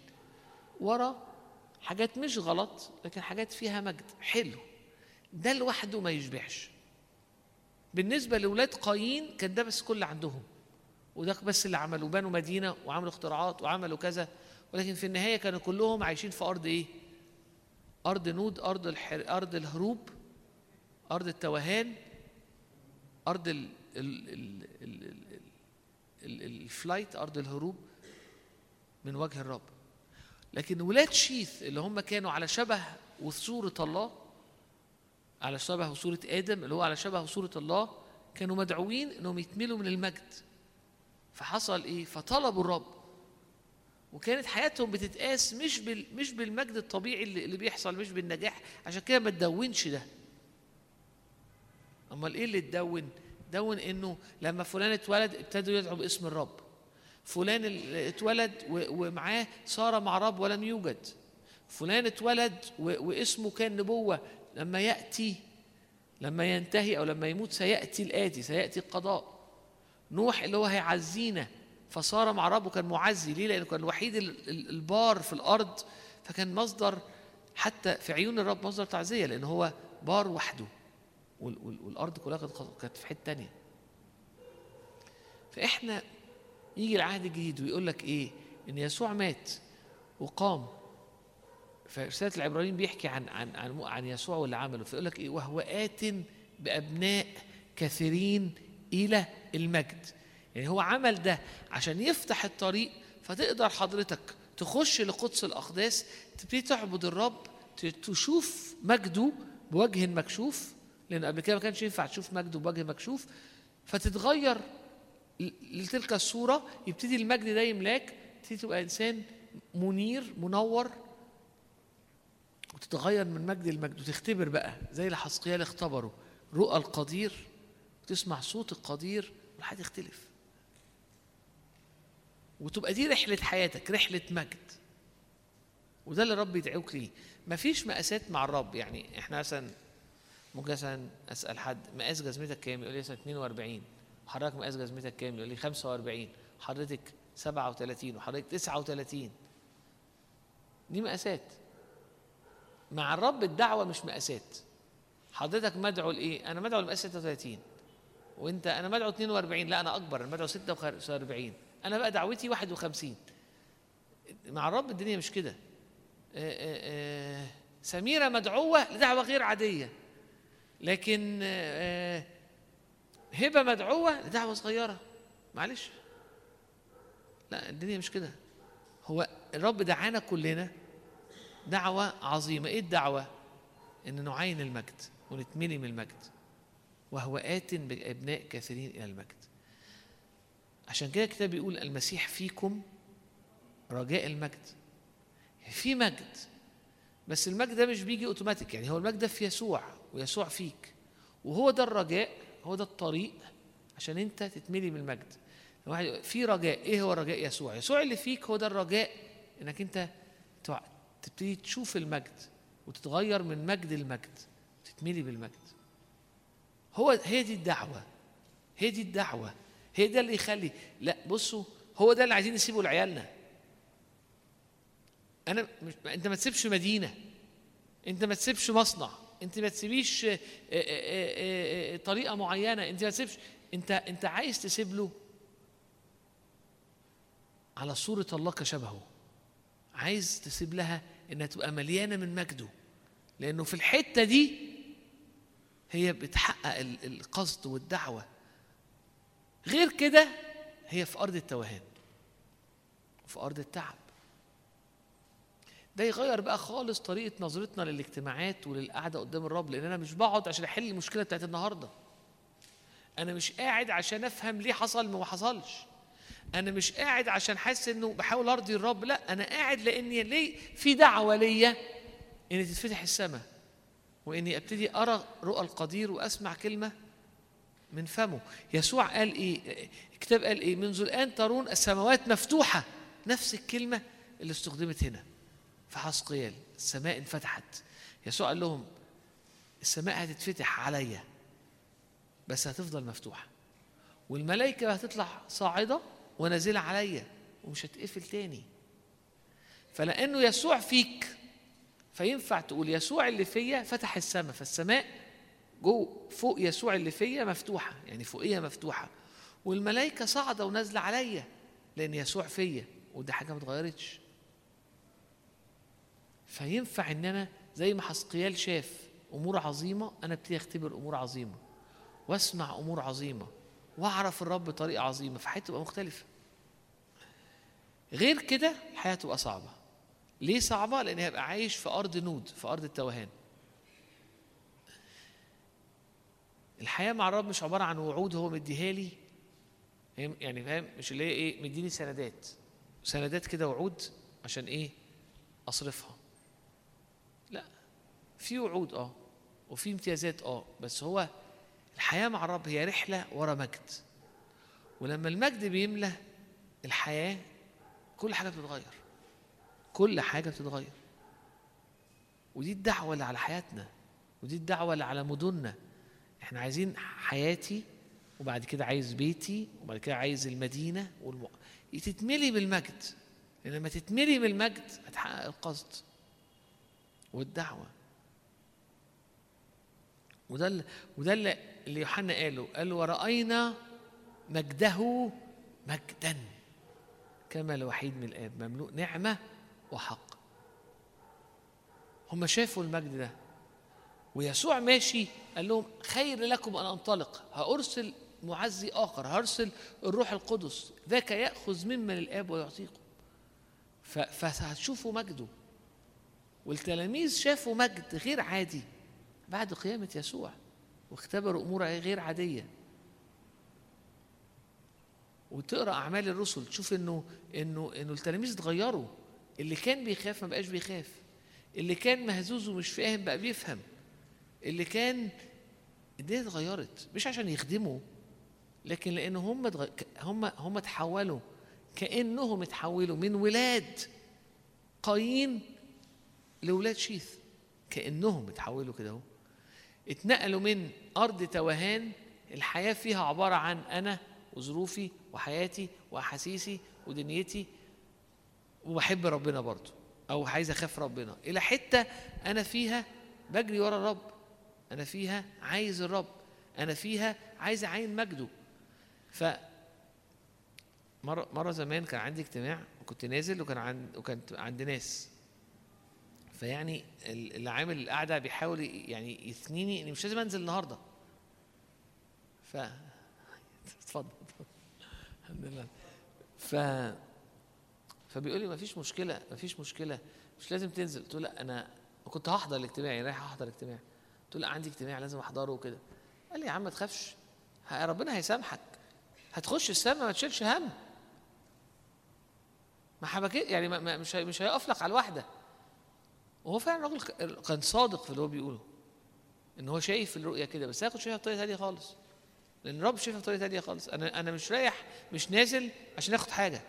ورا حاجات مش غلط لكن حاجات فيها مجد. حلو. ده لوحده ما يشبعش. بالنسبة لاولاد قايين كان ده بس كل اللي عندهم. وده بس اللي عملوا بنوا مدينة وعملوا اختراعات وعملوا كذا. ولكن في النهاية كانوا كلهم عايشين في أرض إيه؟ أرض نود أرض الحر... أرض الهروب. أرض التوهان أرض ال... ال... ال... ال... ال... ال... ال... ال flight أرض الهروب من وجه الرب. لكن ولاد شيث اللي هم كانوا على شبه وصورة الله على شبه وصورة آدم اللي هو على شبه وصورة الله كانوا مدعوين إنهم يتملوا من المجد. فحصل إيه؟ فطلبوا الرب. وكانت حياتهم بتتقاس مش بال مش بالمجد الطبيعي اللي بيحصل مش بالنجاح. عشان كده ما تدونش ده. أمال إيه اللي تدون؟ دون إنه لما فلان اتولد ابتدوا يدعوا باسم الرب. فلان اتولد ومعاه صار مع رب ولم يوجد. فلان اتولد واسمه كان نبوة. لما يأتي لما ينتهي أو لما يموت سيأتي الآتي سيأتي القضاء. نوح اللي هو هيعزينا فصار مع ربه كان معزي. ليه؟ لأنه كان الوحيد ال- ال- البار في الأرض فكان مصدر حتى في عيون الرب مصدر تعزية لأن هو بار وحده. وال- وال- والأرض كلها كانت- في حتة تانية. فإحنا يجي العهد الجديد ويقول لك إيه؟ إن يسوع مات وقام. فرسالة العبرانيين بيحكي عن عن عن, عن يسوع واللي عمله. فيقول لك إيه؟ وهو آت بأبناء كثيرين إلى المجد. يعني هو عمل ده عشان يفتح الطريق فتقدر حضرتك تخش لقدس الأقداس تبتدي تعبد الرب تشوف مجده بوجه مكشوف لأن قبل كده ما كانش ينفع تشوف مجده بوجه مكشوف. فتتغير لتلك الصورة يبتدي المجد ده يملاك تبتدي تبقى إنسان منير منور وتتغير من مجد لمجد. وتختبر بقى زي اللي حسقيال اختبروا. رؤى القدير وتسمع صوت القدير والحياة تختلف. وتبقى دي رحلة حياتك رحلة مجد. وده اللي الرب يدعوك ليه. مفيش مقاسات مع الرب. يعني إحنا مثلا ممكن مثلا أسأل حد مقاس جزمتك كام؟ يقول لي مثلا 42 وحضرتك مقاس جزمتك كام؟ يقول لي 45 حضرتك 37 وحضرتك 39 دي مقاسات. مع الرب الدعوة مش مقاسات. حضرتك مدعو لإيه؟ أنا مدعو لمقاس 36 وأنت أنا مدعو 42 لا أنا أكبر. أنا مدعو 46 أنا بقى دعوتي 51 مع الرب الدنيا مش كده. آه، آه، آه، سميرة مدعوة لدعوة غير عادية. لكن آه، آه، هبة مدعوة لدعوة صغيرة. معلش. لا الدنيا مش كده. هو الرب دعانا كلنا دعوة عظيمة. إيه الدعوة؟ إن نعاين المجد ونتملي من المجد وهو آت بأبناء كثيرين إلى المجد. عشان كده الكتاب بيقول المسيح فيكم رجاء المجد. في مجد. بس المجد ده مش بيجي أوتوماتيك. يعني هو المجد ده في يسوع. ويسوع فيك. وهو ده الرجاء هو ده الطريق عشان انت تتملي بالمجد في رجاء إيه هو رجاء يسوع؟ يسوع اللي فيك هو ده الرجاء انك انت تبتدي تشوف المجد وتتغير من مجد لمجد تتملي بالمجد. هو هي دي الدعوة هي دي الدعوة هي ده اللي يخلي لا بصوا هو ده اللي عايزين نسيبه لعيالنا. أنا مش أنت ما تسيبش مدينة أنت ما تسيبش مصنع. انت ما تسيبيش آه، آه، آه، طريقة معينة انت ما تسيبش. انت انت عايز تسيب له على صورة الله كشبهه. عايز تسيب لها إنها تبقى مليانة من مجده. لأنه في الحتة دي هي بتحقق ال- القصد والدعوة. غير كده هي في أرض التوهان وفي أرض التعب. ده يغير بقى خالص طريقة نظرتنا للاجتماعات وللقعدة قدام الرب لأن أنا مش بقعد عشان أحل المشكلة بتاعت النهارده. أنا مش قاعد عشان أفهم ليه حصل ما حصلش. أنا مش قاعد عشان حاسس إنه بحاول أرضي الرب لا أنا قاعد لأني ليه في دعوة ليا ان تتفتح السماء وإني أبتدي أرى رؤى القدير وأسمع كلمة من فمه. يسوع قال إيه؟ الكتاب قال إيه؟ منذ الان ترون السماوات مفتوحة. نفس الكلمة اللي استخدمت هنا. في حسقيال السماء انفتحت. يسوع قال لهم السماء هتتفتح عليا بس هتفضل مفتوحة. والملائكة هتطلع صاعدة ونازلة عليا ومش هتقفل تاني. فلأنه يسوع فيك فينفع تقول يسوع اللي فيا فتح السماء فالسماء جو فوق يسوع اللي فيا مفتوحة يعني فوقيه مفتوحة. والملائكة صاعدة ونازلة عليا لأن يسوع فيا وده حاجة ما اتغيرتش. فينفع إن أنا زي ما حسقيال شاف أمور عظيمة أنا ابتدي أختبر أمور عظيمة وأسمع أمور عظيمة وأعرف الرب بطريقة عظيمة فحياتي تبقى مختلفة. غير كده الحياة تبقى صعبة. ليه صعبة؟ لأن هيبقى عايش في أرض نود في أرض التوهان. الحياة مع الرب مش عبارة عن وعود هو مديها لي يعني فاهم؟ مش اللي هي إيه؟ مديني سندات. سندات كده وعود عشان إيه؟ أصرفها. في وعود آه وفي امتيازات آه بس هو الحياة مع الرب هي رحلة ورا مجد. ولما المجد بيملى الحياة كل حاجة بتتغير. كل حاجة بتتغير. ودي الدعوة اللي على حياتنا. ودي الدعوة اللي على مدننا. إحنا عايزين حياتي وبعد كده عايز بيتي وبعد كده عايز المدينة والم... تتملي بالمجد. لما تتملي بالمجد هتحقق القصد. والدعوة. وده وده اللي يوحنا قاله. قال ورأينا مجده مجدا كما الوحيد من الآب مملوء نعمة وحق. هم شافوا المجد ده ويسوع ماشي قال لهم خير لكم أن أنطلق. هأرسل معزي آخر هرسل الروح القدس ذاك يأخذ ممن الآب ويعطيكم. فهتشوفوا مجده. والتلاميذ شافوا مجد غير عادي. بعد قيامة يسوع واختبروا أمور غير عادية. وتقرأ أعمال الرسل تشوف إنه إنه إنه التلاميذ اتغيروا. اللي كان بيخاف ما بقاش بيخاف. اللي كان مهزوز ومش فاهم بقى بيفهم. اللي كان الدنيا اتغيرت مش عشان يخدموا لكن لأن هم اتغ... هم هم اتحولوا. كأنهم اتحولوا من ولاد قايين لولاد شيث. كأنهم اتحولوا كده أهو. اتنقلوا من أرض توهان الحياة فيها عبارة عن أنا وظروفي وحياتي وأحاسيسي ودنيتي وبحب ربنا برضو أو عايز أخاف ربنا. إلى حتة أنا فيها بجري ورا الرب أنا فيها عايز الرب أنا فيها عايز أعين مجده. ف مره مرة زمان كان عندي اجتماع وكنت نازل وكان عند وكانت عند ناس. فيعني ال- اللي عامل القعده بيحاول يعني يثنيني إني مش لازم أنزل النهارده. ف (laughs) اتفضل. الحمد لله. ف فبيقول لي ما فيش مشكلة ما فيش مشكلة مش لازم تنزل. قلت له لا أنا كنت هحضر الاجتماع يعني رايح أحضر اجتماع قلت له لا عندي اجتماع لازم أحضره وكده. قال لي يا عم ما تخافش ربنا هيسامحك. هتخش السما ما تشيلش هم. ما حبكي يعني ما مش مش هيقف لك على الواحدة. وهو فعلا راجل ك- كان صادق في اللي هو بيقوله إن هو شايف الرؤيه كده بس هياخد شايفها بطريقة ثانية خالص. لأن الرب شايفها بطريقة ثانية خالص. أنا أنا مش رايح مش نازل عشان آخد حاجة.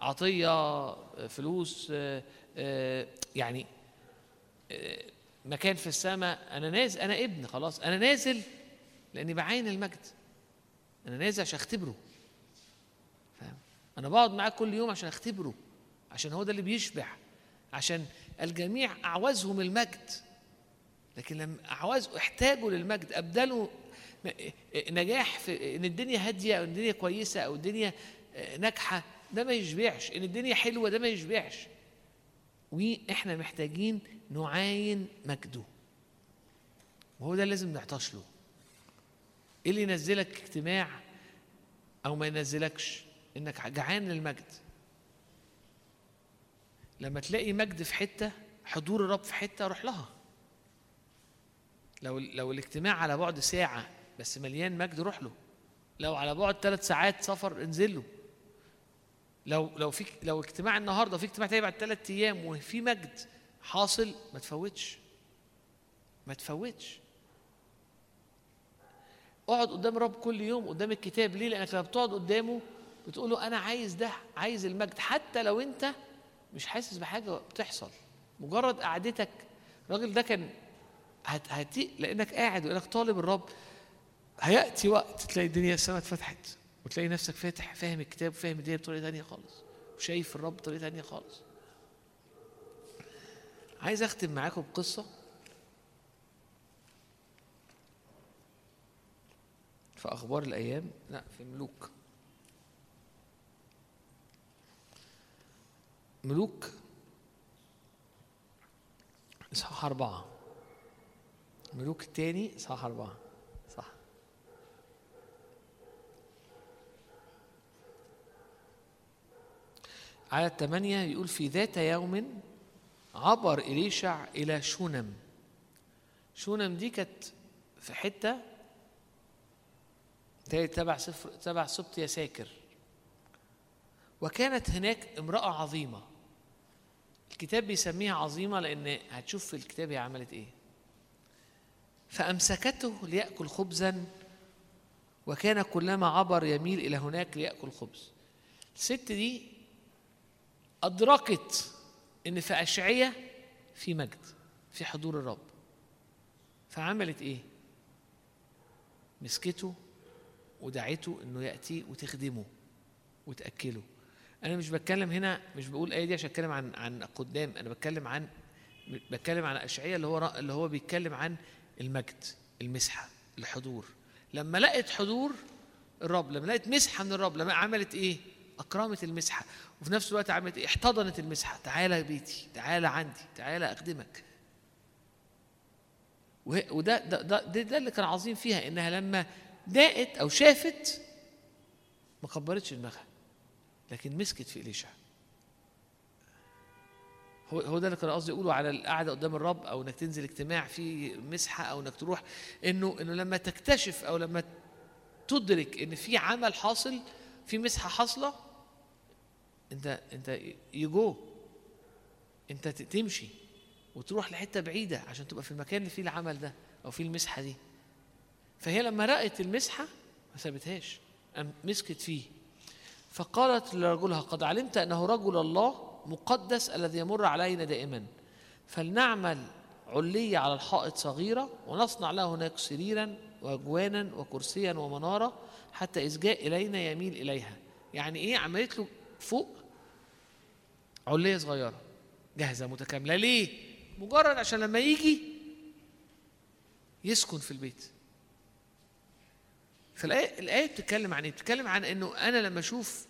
عطية فلوس آه، آه، يعني آه، مكان في السماء. أنا نازل أنا ابن خلاص. أنا نازل لأني بعين المجد. أنا نازل عشان أختبره. فاهم؟ أنا بقعد معاه كل يوم عشان أختبره عشان هو ده اللي بيشبع عشان الجميع أعوزهم المجد. لكن لما اعوزوا احتاجوا للمجد. أبدلوا ن- نجاح في إن الدنيا هادية أو الدنيا كويسة أو الدنيا ناجحة ده ما يشبعش. إن الدنيا حلوة ده ما يشبعش. وإحنا محتاجين نعاين مجده. وهو ده لازم نعطش له إيه اللي ينزلك اجتماع أو ما ينزلكش؟ إنك جعان للمجد. لما تلاقي مجد في حتة حضور الرب في حتة روح لها. لو لو الاجتماع على بعد ساعة بس مليان مجد روح له. لو على بعد ثلاث ساعات سفر انزل له. لو لو في لو اجتماع النهارده في اجتماع تاني بعد ثلاث أيام وفي مجد حاصل ما تفوتش. ما تفوتش. اقعد قدام الرب كل يوم قدام الكتاب. ليه؟ لأنك لما بتقعد قدامه بتقول له أنا عايز ده عايز المجد. حتى لو أنت مش حاسس بحاجة بتحصل. مجرد قعدتك الراجل ده كان هت هتي لأنك قاعد ولانك طالب الرب هيأتي وقت تلاقي الدنيا السماء اتفتحت وتلاقي نفسك فاتح فاهم الكتاب وفاهم الدنيا بطريقة ثانية خالص وشايف الرب بطريقة ثانية خالص. عايز أختم معاكم بقصة. في أخبار الأيام لا في ملوك. ملوك. إصحاح أربعة. ملوك التاني إصحاح أربعة. صح. عدد ثمانية يقول في ذات يوم عبر إليشع إلى شونم. شونم دي كانت في حتة تبع سفر تبع سبط يساكر. وكانت هناك امرأة عظيمة. الكتاب بيسميها عظيمة لأن هتشوف في الكتاب هي عملت إيه. فأمسكته ليأكل خبزا وكان كلما عبر يميل إلى هناك ليأكل خبز. الست دي أدركت إن في أشعية في مجد في حضور الرب. فعملت إيه؟ مسكته ودعته إنه يأتي وتخدمه وتأكله. أنا مش بتكلم هنا مش بقول الآية دي عشان أتكلم عن عن قدام أنا بتكلم عن بتكلم عن أشعية اللي هو اللي هو بيتكلم عن المجد المسحة الحضور. لما لقت حضور الرب لما لقت مسحة من الرب لما عملت إيه؟ أكرمت المسحة. وفي نفس الوقت عملت إيه؟ احتضنت المسحة. تعالى بيتي تعالى عندي تعالى أخدمك. وه- وده ده, ده, ده, ده اللي كان عظيم فيها إنها لما داقت أو شافت ما كبرتش دماغها. لكن مسكت في إليشع. هو هو ده اللي كان قصدي اقوله على القعدة قدام الرب أو إنك تنزل اجتماع في مسحة أو إنك تروح إنه إنه لما تكتشف أو لما تدرك إن في عمل حاصل في مسحة حاصلة أنت أنت يجو أنت تمشي وتروح لحتة بعيدة عشان تبقى في المكان اللي فيه العمل ده أو فيه المسحة دي. فهي لما رأت المسحة ما سابتهاش مسكت فيه. فقالت لرجلها قد علمت أنه رجل الله مقدس الذي يمر علينا دائما فلنعمل علية على الحائط صغيرة ونصنع له هناك سريرا وأجوانا وكرسيا ومنارة حتى إذ جاء إلينا يميل إليها. يعني إيه؟ عملت له فوق علية صغيرة. جاهزة متكاملة. ليه؟ مجرد عشان لما يجي يسكن في البيت. فالآية الآية بتتكلم عن إيه؟ بتتكلم عن إنه أنا لما أشوف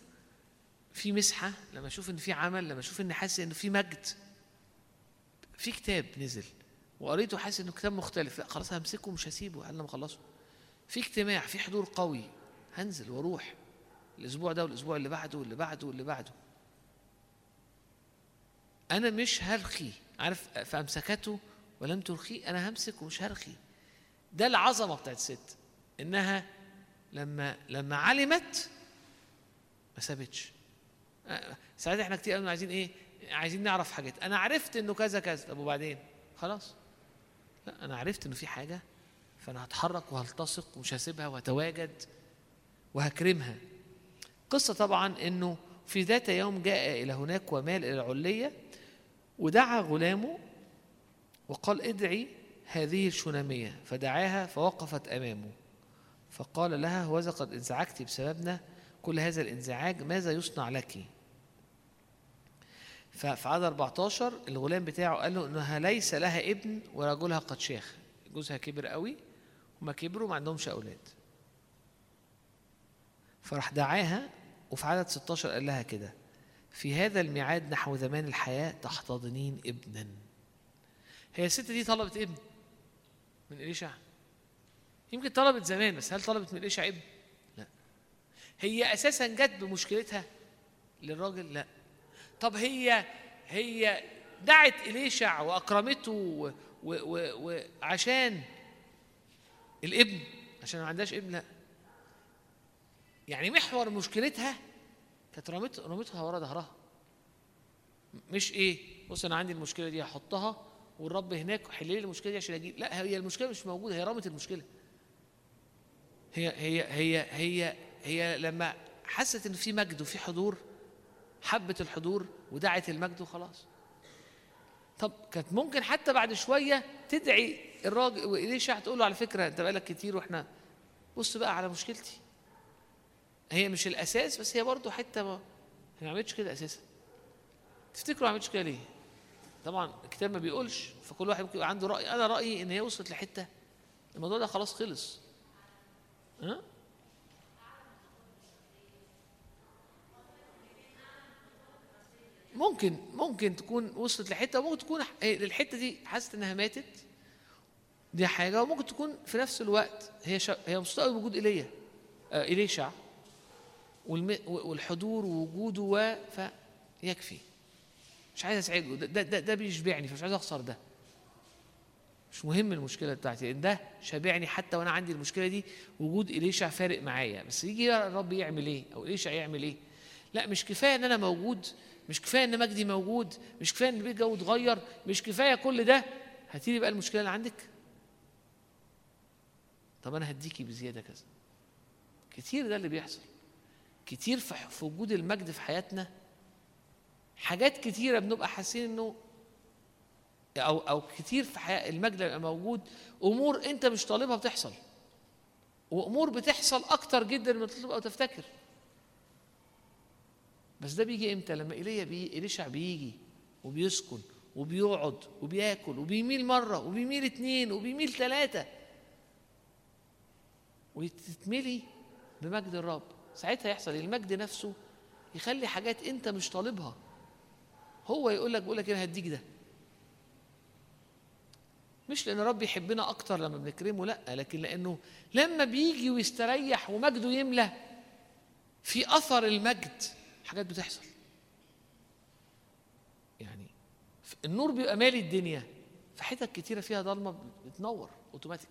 في مسحة لما أشوف إن في عمل لما أشوف إن حاسس إنه في مجد في كتاب نزل وقريته حاسس إنه كتاب مختلف لا خلاص همسكه مش هسيبه لما أخلصه في اجتماع في حضور قوي هنزل وأروح الأسبوع ده والأسبوع اللي بعده واللي بعده واللي بعده. أنا مش هرخي عارف فأمسكته ولم ترخي أنا همسك ومش هرخي ده العظمة بتاعت الست إنها لما لما علمت ما سابتش. آه، ساعات إحنا كتير قوي عايزين إيه؟ عايزين نعرف حاجات. أنا عرفت إنه كذا كذا. طب وبعدين؟ خلاص. لا أنا عرفت إنه في حاجة فأنا هتحرك وهلتصق ومش هسيبها وهتواجد وهكرمها. قصة طبعا إنه في ذات يوم جاء إلى هناك ومال إلى العليه ودعا غلامه وقال ادعي هذه الشنامية. فدعاها فوقفت أمامه. فقال لها هوذا قد انزعجت بسببنا كل هذا الانزعاج ماذا يصنع لك؟ ففي عدد 14 الغلام بتاعه قال له إنها ليس لها ابن ورجلها قد شاخ جوزها كبر قوي هما كبروا ما عندهمش أولاد. فراح دعاها وفي عدد 16 قال لها كده في هذا الميعاد نحو زمان الحياة تحتضنين ابنا. هي الست دي طلبت ابن من إليشع؟ يمكن طلبت زمان بس هل طلبت من إليشع ابن؟ لا. هي أساسا جت بمشكلتها للراجل؟ لا. طب هي هي دعت إليشع وأكرمته وعشان الابن عشان ما عندهاش ابن؟ لا. يعني محور مشكلتها كانت رمت رمتها ورا ظهرها. مش إيه بص أنا عندي المشكلة دي هحطها والرب هناك حل لي المشكلة دي عشان أجيب. لا هي المشكلة مش موجودة هي رمت المشكلة. هي هي هي هي هي لما حست ان في مجد وفي حضور حبت الحضور ودعت المجد وخلاص. طب كانت ممكن حتى بعد شوية تدعي الراجل وإليشع تقول له على فكرة؟ أنت بقالك كتير وإحنا بص بقى على مشكلتي. هي مش الأساس بس هي برضه حتة ما ما عملتش كده أساسا. تفتكروا ما عملتش كده ليه؟ طبعا الكتاب ما بيقولش فكل واحد ممكن يبقى عنده رأي. أنا رأيي إن هي وصلت لحتة الموضوع ده خلاص خلص. ممكن ممكن تكون وصلت لحتة وممكن تكون إيه، الحتة دي حست إنها ماتت. دي حاجة وممكن تكون في نفس الوقت هي. هي مبسوطه قوي بوجود إيليا. آه إيليشع. والم... والحضور ووجوده و فيكفي. مش عايز ازعجه ده, ده, ده, ده بيشبعني فمش عايز أخسر ده. مش مهم المشكلة بتاعتي لأن ده شابعني حتى وأنا عندي المشكلة دي وجود إليشع فارق معايا. بس يجي الرب يعمل إيه؟ أو إليشع يعمل إيه؟ لا مش كفاية إن أنا موجود مش كفاية إن مجدي موجود مش كفاية إن البيت جو اتغير مش كفاية كل ده. هاتي لي بقى المشكلة اللي عندك؟ طب أنا هديكي بزيادة كذا. كتير ده اللي بيحصل. كتير في وجود المجد في حياتنا حاجات كتيرة بنبقى حاسين إنه أو أو كتير في حياة المجد يبقى موجود أمور أنت مش طالبها بتحصل. وأمور بتحصل أكتر جدا من تطلب أو تفتكر. بس ده بيجي إمتى؟ لما إيليا بي اليشع بيجي وبيسكن وبيقعد وبياكل وبيميل مرة وبيميل اتنين وبيميل ثلاثة وتتملي بمجد الرب. ساعتها يحصل المجد نفسه يخلي حاجات أنت مش طالبها. هو يقول لك بيقول لك أنا هديك ده. مش لأن رب يحبنا أكتر لما بنكرمه لأ لكن لأنه لما بيجي ويستريح ومجده يملى في أثر المجد حاجات بتحصل. يعني النور بيبقى مالي الدنيا في حتت كتيرة فيها ضلمة بتنور اوتوماتيك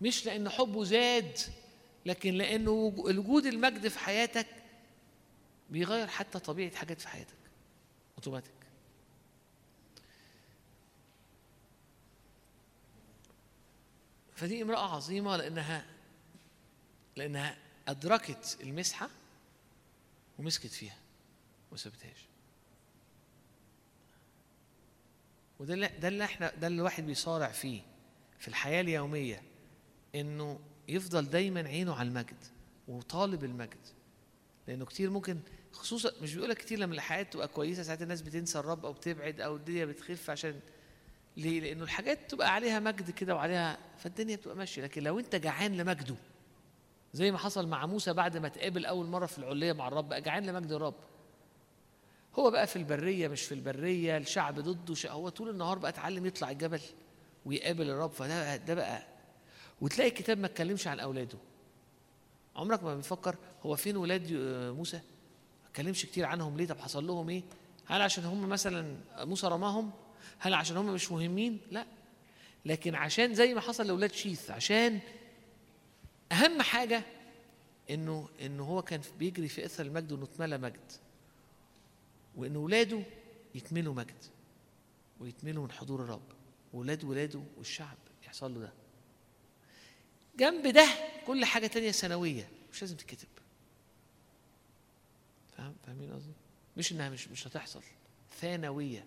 مش لأن حبه زاد لكن لأنه وج- الوجود المجد في حياتك بيغير حتى طبيعة حاجات في حياتك اوتوماتيك فدي امرأة عظيمة لانها لأنها أدركت المسحة ومسكت فيها وما سابتهاش وده اللي ده اللي إحنا ده اللي الواحد بيصارع فيه في الحياة اليومية إنه يفضل دايما عينه على المجد وطالب المجد. لأنه كتير ممكن خصوصا مش بيقول لك كتير لما الحياة تبقى كويسة ساعات الناس بتنسى الرب أو بتبعد أو الدنيا بتخف عشان ليه؟ لأنه الحاجات تبقى عليها مجد كده وعليها فالدنيا بتبقى ماشية. لكن لو أنت جعان لمجده زي ما حصل مع موسى بعد ما تقابل أول مرة في العلية مع الرب بقى جعان لمجد الرب هو بقى في البرية مش في البرية الشعب ضده هو طول النهار بقى اتعلم يطلع الجبل ويقابل الرب. فده ده بقى وتلاقي الكتاب ما اتكلمش عن أولاده. عمرك ما بتفكر هو فين ولاد موسى؟ ما اتكلمش كتير عنهم. ليه؟ طب حصل لهم إيه؟ هل عشان هم مثلا موسى رماهم؟ هل عشان هم مش مهمين؟ لا. لكن عشان زي ما حصل لأولاد شيث عشان أهم حاجة إنه إنه هو كان بيجري في إثر المجد وإنه اتملى مجد. وإن ولاده يتملوا مجد ويتملوا من حضور الرب. ولاد ولاده والشعب يحصل له ده. جنب ده كل حاجة تانية ثانويه مش لازم تتكتب. فاهم؟ فاهمين قصدي؟ مش إنها مش مش هتحصل. ثانوية.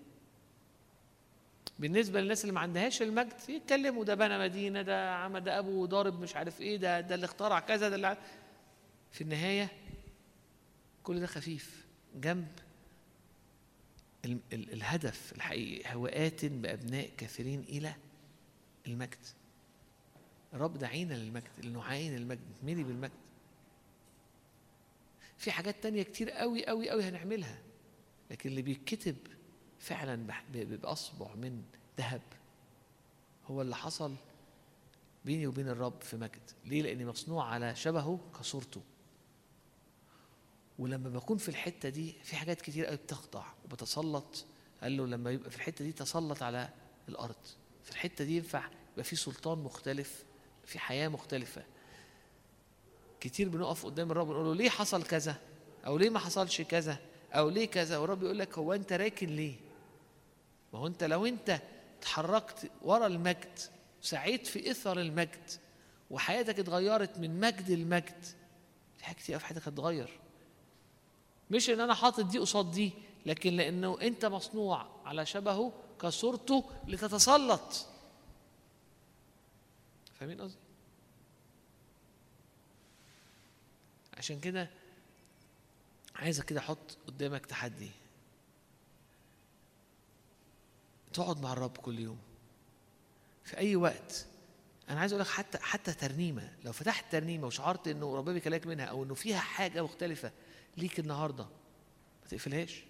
بالنسبة للناس اللي ما عندهاش المجد يتكلموا ده بنى مدينة ده عمل ده أبوه ضارب مش عارف إيه ده ده اللي اخترع كذا ده اللي في النهاية كل ده خفيف جنب ال ال الهدف الحقيقي هو آت بأبناء كثيرين إلى المجد. الرب دعينا للمجد لأنه عين المجد ملي بالمجد. في حاجات تانية كتير قوي قوي قوي هنعملها لكن اللي بيتكتب فعلا بح- ب- ب- بأصبع من ذهب. هو اللي حصل بيني وبين الرب في مجد. ليه؟ لأني مصنوع على شبهه كصورته. ولما بكون في الحتة دي في حاجات كتير قوي بتخضع وبتسلط. قال له لما يبقى في الحتة دي تسلط على الأرض. في الحتة دي ينفع يبقى في سلطان مختلف في حياة مختلفة. كتير بنقف قدام الرب ونقول له ليه حصل كذا؟ أو ليه ما حصلش كذا؟ أو ليه كذا؟ والرب يقول لك هو أنت راكن ليه؟ ما هو انت لو انت اتحركت ورا المجد سعيت في إثر المجد وحياتك اتغيرت من مجد المجد في حاجات كتير في حياتك هتتغير. مش إن أنا حاطط دي قصاد دي لكن لأنه أنت مصنوع على شبهه كصورته لتتسلط. فاهمين قصدي؟ عشان كده عايزك كده أحط قدامك تحدي. تقعد مع الرب كل يوم. في أي وقت. أنا عايز أقول لك حتى حتى ترنيمة. لو فتحت ترنيمة وشعرت إنه ربنا بيكلمك منها أو إنه فيها حاجة مختلفة ليك النهارده ما تقفلهاش.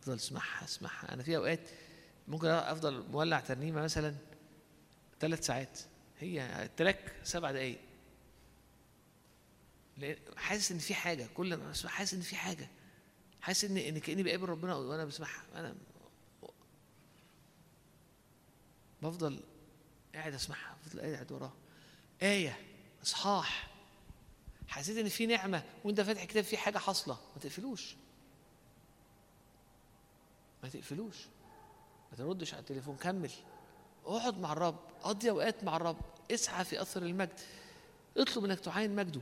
افضل اسمعها اسمعها. أنا في أوقات ممكن أفضل مولع ترنيمة مثلا ثلاث ساعات. هي التراك سبع دقايق. حاسس إن في حاجة. كل ما حاسس إن في حاجة. حاسس إن إن كأني بقابل ربنا وأنا بسمعها. أنا بفضل قاعد أسمعها بفضل قاعد وراها آية إصحاح. حسيت إن في نعمة وأنت فاتح كتاب فيه حاجة حاصلة. ما تقفلوش. ما تقفلوش. ما تردش على التليفون كمل. اقعد مع الرب قضي أوقات مع الرب. اسعى في أثر المجد. اطلب إنك تعاين مجده.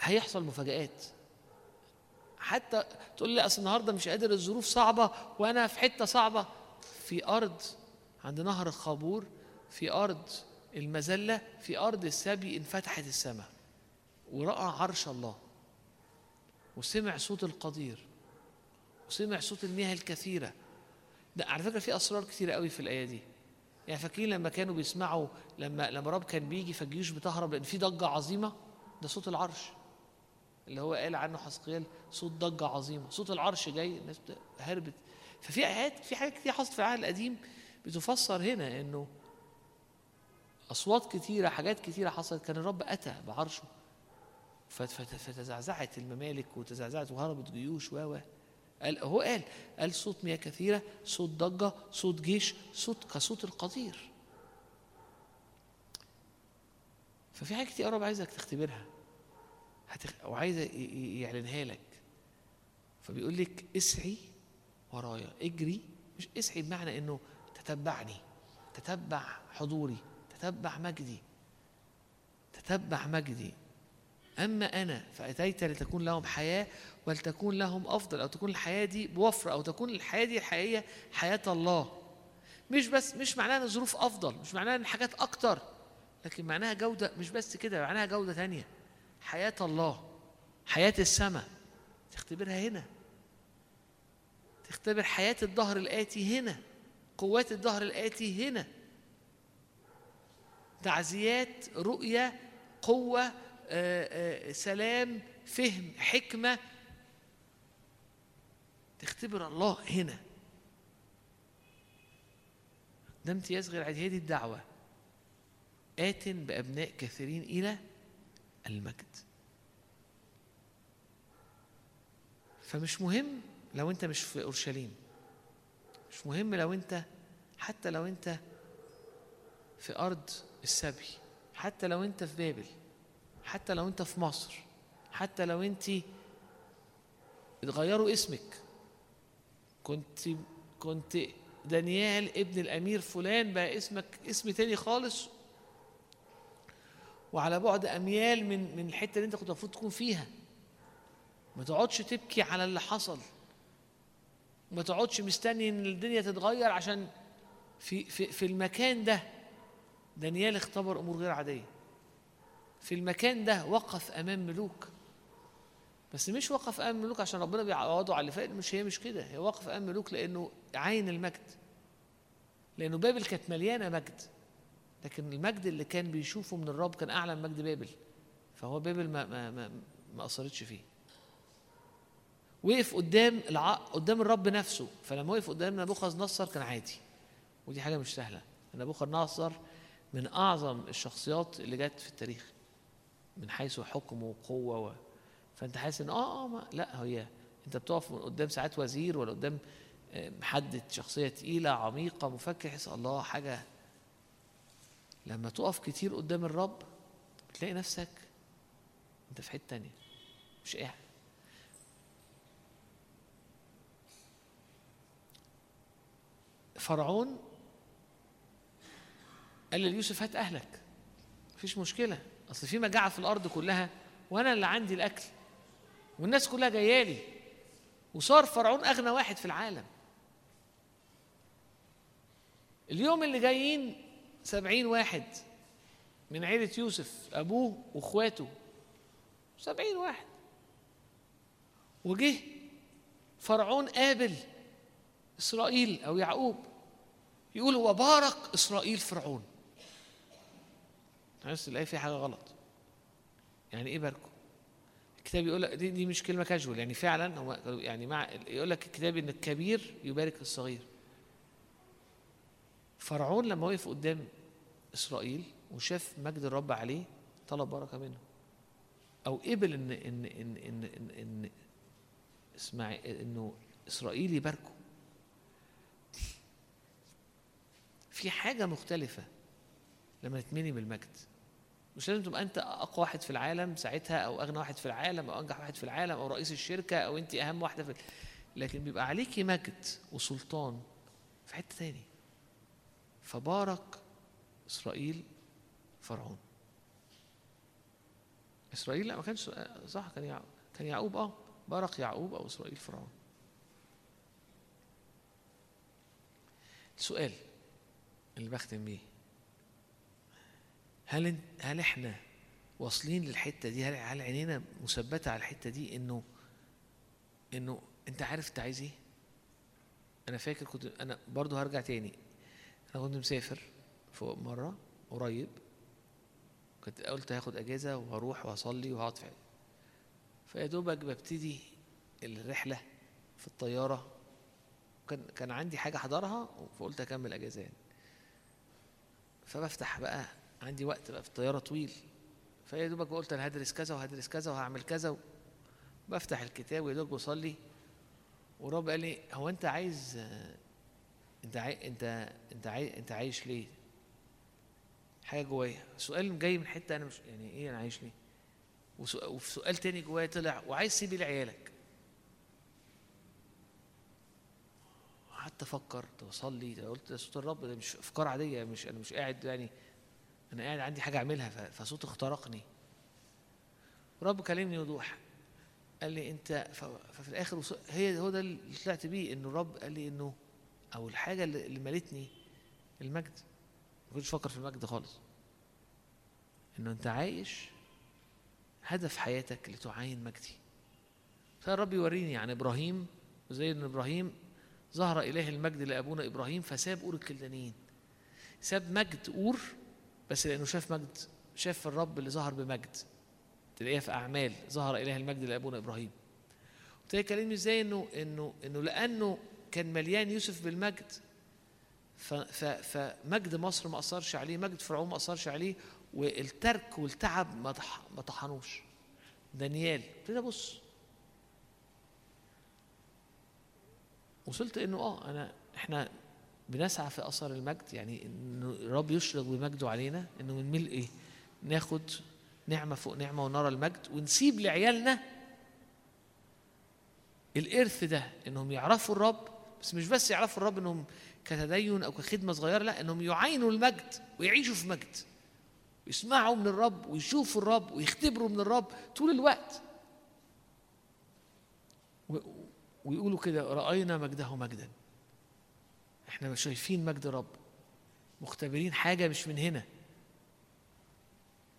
هيحصل مفاجآت. حتى تقول لي أصل النهارده مش قادر الظروف صعبة وأنا في حتة صعبة. في أرض عند نهر الخابور في أرض المذلة في أرض السبي انفتحت السماء ورأى عرش الله وسمع صوت القدير وسمع صوت المياه الكثيرة. ده على فكرة في أسرار كثيره قوي في الآية دي. يعني فاكرين لما كانوا بيسمعوا لما لما رب كان بيجي فالجيوش بتهرب لأن في ضجة عظيمة؟ ده صوت العرش اللي هو قال عنه حسقيال صوت ضجة عظيمة صوت العرش جاي الناس بت- هربت. ففي آيات في حاجات كتير حصلت في العهد القديم بتفسر هنا إنه أصوات كتيرة حاجات كتيرة حصلت. كان الرب أتى بعرشه. فت- فت- فتزعزعت الممالك وتزعزعت وهربت جيوش و قال هو قال قال صوت مياه كثيرة صوت ضجة صوت جيش صوت كصوت القطير ففي حاجات كتير الرب عايزك تختبرها. هتخ... وعايز يعلنها لك. فبيقول لك اسعي ورايا. اجري. مش اسعي بمعنى إنه تتبعني تتبع حضوري تتبع مجدي تتبع مجدي. أما أنا فأتيت لتكون لهم حياة ولتكون لهم أفضل أو تكون الحياة دي بوفر أو تكون الحياة دي الحقيقية حياة الله. مش بس مش معناها إن ظروف أفضل مش معناها إن حاجات أكتر لكن معناها جودة مش بس كده معناها جودة تانية. حياة الله حياة السماء. تختبرها هنا. تختبر حياة الظهر الآتي هنا. قوات الظهر الآتي هنا. تعزيات رؤية قوة آه، آه، سلام فهم حكمة. تختبر الله هنا. ده امتياز غير عادي. هي دي الدعوة. آت بأبناء كثيرين إلى المجد. فمش مهم لو أنت مش في أورشليم. مش مهم لو أنت حتى لو أنت في أرض السبي حتى لو أنت في بابل حتى لو أنت في مصر حتى لو أنت اتغيروا اسمك. كنت كنت دانيال ابن الأمير فلان بقى اسمك اسم تاني خالص. وعلى بعد أميال من من الحتة اللي انت كنت المفروض تكون فيها. ما تقعدش تبكي على اللي حصل. ما تقعدش مستني إن الدنيا تتغير عشان في في في المكان ده. دانيال اختبر أمور غير عادية. في المكان ده وقف أمام ملوك. بس مش وقف أمام ملوك عشان ربنا بيعوضه على اللي فات. مش هي مش كده. هي وقف أمام ملوك لأنه عين المجد. لأنه بابل كانت مليانة مجد. لكن المجد اللي كان بيشوفه من الرب كان أعلى من مجد بابل. فهو بابل ما ما ما, ما اثرتش فيه. وقف قدام الع... قدام الرب نفسه. فلما وقف قدام نبوخذ نصر كان عادي. ودي حاجة مش سهلة. نبوخذ نصر من أعظم الشخصيات اللي جت في التاريخ من حيث حكم وقوة و... فأنت حاسس إن آه آه ما لا هي أنت بتقف قدام ساعات وزير ولا قدام آه، محدد شخصية تقيلة عميقة مفكر حس الله حاجة. لما تقف كتير قدام الرب بتلاقي نفسك أنت في حتة تانية مش قاعد. فرعون قال ليوسف هات أهلك مفيش مشكلة أصل في مجاعة في الأرض كلها وأنا اللي عندي الأكل والناس كلها جاية لي وصار فرعون أغنى واحد في العالم. اليوم اللي جايين سبعين واحد من عيلة يوسف أبوه وإخواته سبعين واحد. وجه فرعون قابل إسرائيل أو يعقوب. يقول وبارك إسرائيل فرعون. بس الآية فيها حاجة غلط. يعني إيه باركه؟ الكتاب يقول لك دي, دي مش كلمة كاجوال يعني فعلا هو يعني مع يقول لك الكتاب إن الكبير يبارك الصغير. فرعون لما وقف قدام إسرائيل وشاف مجد الرب عليه طلب بركة منه. أو قبل إن إن إن إن إن, إن اسمعي إنه إسرائيل يباركه في حاجة مختلفة لما تتمني بالمجد مش لازم تبقى أنت أقوى واحد في العالم ساعتها أو أغنى واحد في العالم أو أنجح واحد في العالم أو رئيس الشركة أو أنت أهم واحدة في لكن بيبقى عليكي مجد وسلطان في حتة تاني. فبارك إسرائيل فرعون. إسرائيل لا ما كانش صح كان يعقوب كان يعقوب آه بارك يعقوب أو إسرائيل فرعون. السؤال اللي بختم بيه هل هل إحنا واصلين للحتة دي؟ هل عينينا مثبتة على الحتة دي انه إنه أنت عارف أنت عايز إيه؟ أنا فاكر كنت أنا برضو هرجع تاني. أنا كنت مسافر فوق مرة قريب. كنت قلت هاخد أجازة وهروح وهصلي وهقعد في فيا دوبك ببتدي الرحلة في الطيارة. كان كان عندي حاجة أحضرها فقلت أكمل أجازة يعني. فبفتح بقى عندي وقت بقى في الطيارة طويل. فيا دوبك قلت أنا هدرس كذا وهدرس كذا وهعمل كذا بفتح الكتاب ويا دوبك بصلي. ورب قال لي هو أنت عايز أنت عاي... أنت أنت عاي... أنت عايش ليه؟ حاجة جوايا. سؤال جاي من حتة أنا مش يعني إيه أنا عايش ليه؟ وسؤ- وفي سؤال تاني جوايا طلع وعايز تسيب لعيالك. قعدت أفكر واصلي قلت صوت الرب ده مش افكار عادية مش أنا مش قاعد يعني أنا قاعد عندي حاجة اعملها فصوت اخترقني. رب كلمني وضوح قال لي انت ففي الآخر هي هو ده اللي طلعت بيه انه الرب قال لي انه أو الحاجة اللي مالتني المجد. ما كنتش أفكر في المجد خالص. انه انت عايش هدف حياتك لتعاين مجدي. فالرب يوريني عن إبراهيم زي إن إبراهيم ظهر اله المجد لأبونا إبراهيم فساب أور الكلدانيين. ساب مجد أور بس لأنه شاف مجد شاف الرب اللي ظهر بمجد. تلاقيها في أعمال ظهر اله المجد لأبونا إبراهيم. وتلاقي كلمني إزاي إنه إنه إنه لأنه كان مليان يوسف بالمجد فمجد مصر ما أثرش عليه مجد فرعون ما أثرش عليه والترك والتعب ما طح- ما طحنوش. دانيال ابتدي ابص وصلت إنه آه أنا إحنا بنسعى في أثر المجد يعني إنه الرب يشرق بمجده علينا إنه من ملء إيه ناخد نعمة فوق نعمة ونرى المجد ونسيب لعيالنا الإرث ده إنهم يعرفوا الرب بس مش بس يعرفوا الرب إنهم كتدين أو كخدمة صغيرة لا إنهم يعاينوا المجد ويعيشوا في مجد. يسمعوا من الرب ويشوفوا الرب ويختبروا من الرب طول الوقت. ويقولوا كده رأينا مجده مجدا. إحنا شايفين مجد الرب مختبرين حاجة مش من هنا.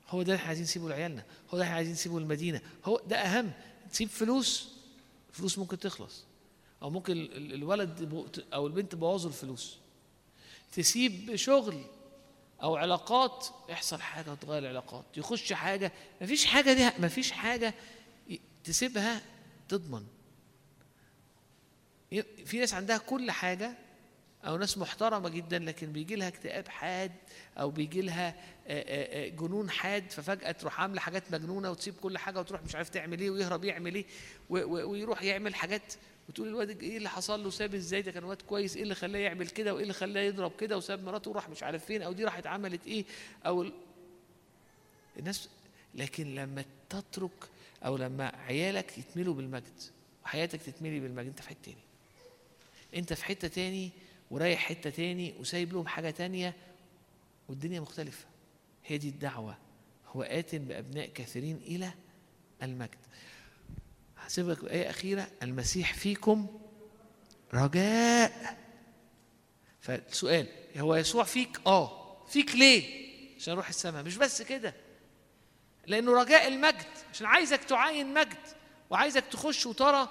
هو ده اللي إحنا عايزين نسيبه لعيالنا هو ده اللي إحنا عايزين نسيبه المدينة هو ده أهم تسيب فلوس فلوس ممكن تخلص. أو ممكن ال- ال- الولد أو البنت بوظوا الفلوس. تسيب شغل أو علاقات يحصل حاجة تغير العلاقات. يخش حاجة مفيش حاجة دي مفيش حاجة تسيبها تضمن. في ناس عندها كل حاجة أو ناس محترمة جدا لكن بيجي لها اكتئاب حاد أو بيجي لها جنون حاد ففجأة تروح عاملة حاجات مجنونة وتسيب كل حاجة وتروح مش عارف تعمل إيه ويهرب يعمل و- ويروح يعمل حاجات وتقول الواد إيه اللي حصل له؟ ساب إزاي؟ ده كان واد كويس إيه اللي خلاه يعمل كده؟ وإيه اللي خلاه يضرب كده؟ وساب مراته وراح مش عارف فين أو دي راحت عملت أو ال... الناس لكن لما تترك أو لما عيالك يتملوا بالمجد وحياتك تتملي بالمجد أنت في حتة تاني انت في حتة تاني ورايح حتة تاني وسايب لهم حاجة تانية والدنيا مختلفة. هي دي الدعوة. هو آت بأبناء كثيرين إلى المجد. هسيبك بآية أخيرة. المسيح فيكم رجاء. فالسؤال هو يسوع فيك؟ آه. فيك ليه؟ عشان أروح السماء. مش بس كده. لأنه رجاء المجد. عشان عايزك تعاين مجد. وعايزك تخش وترى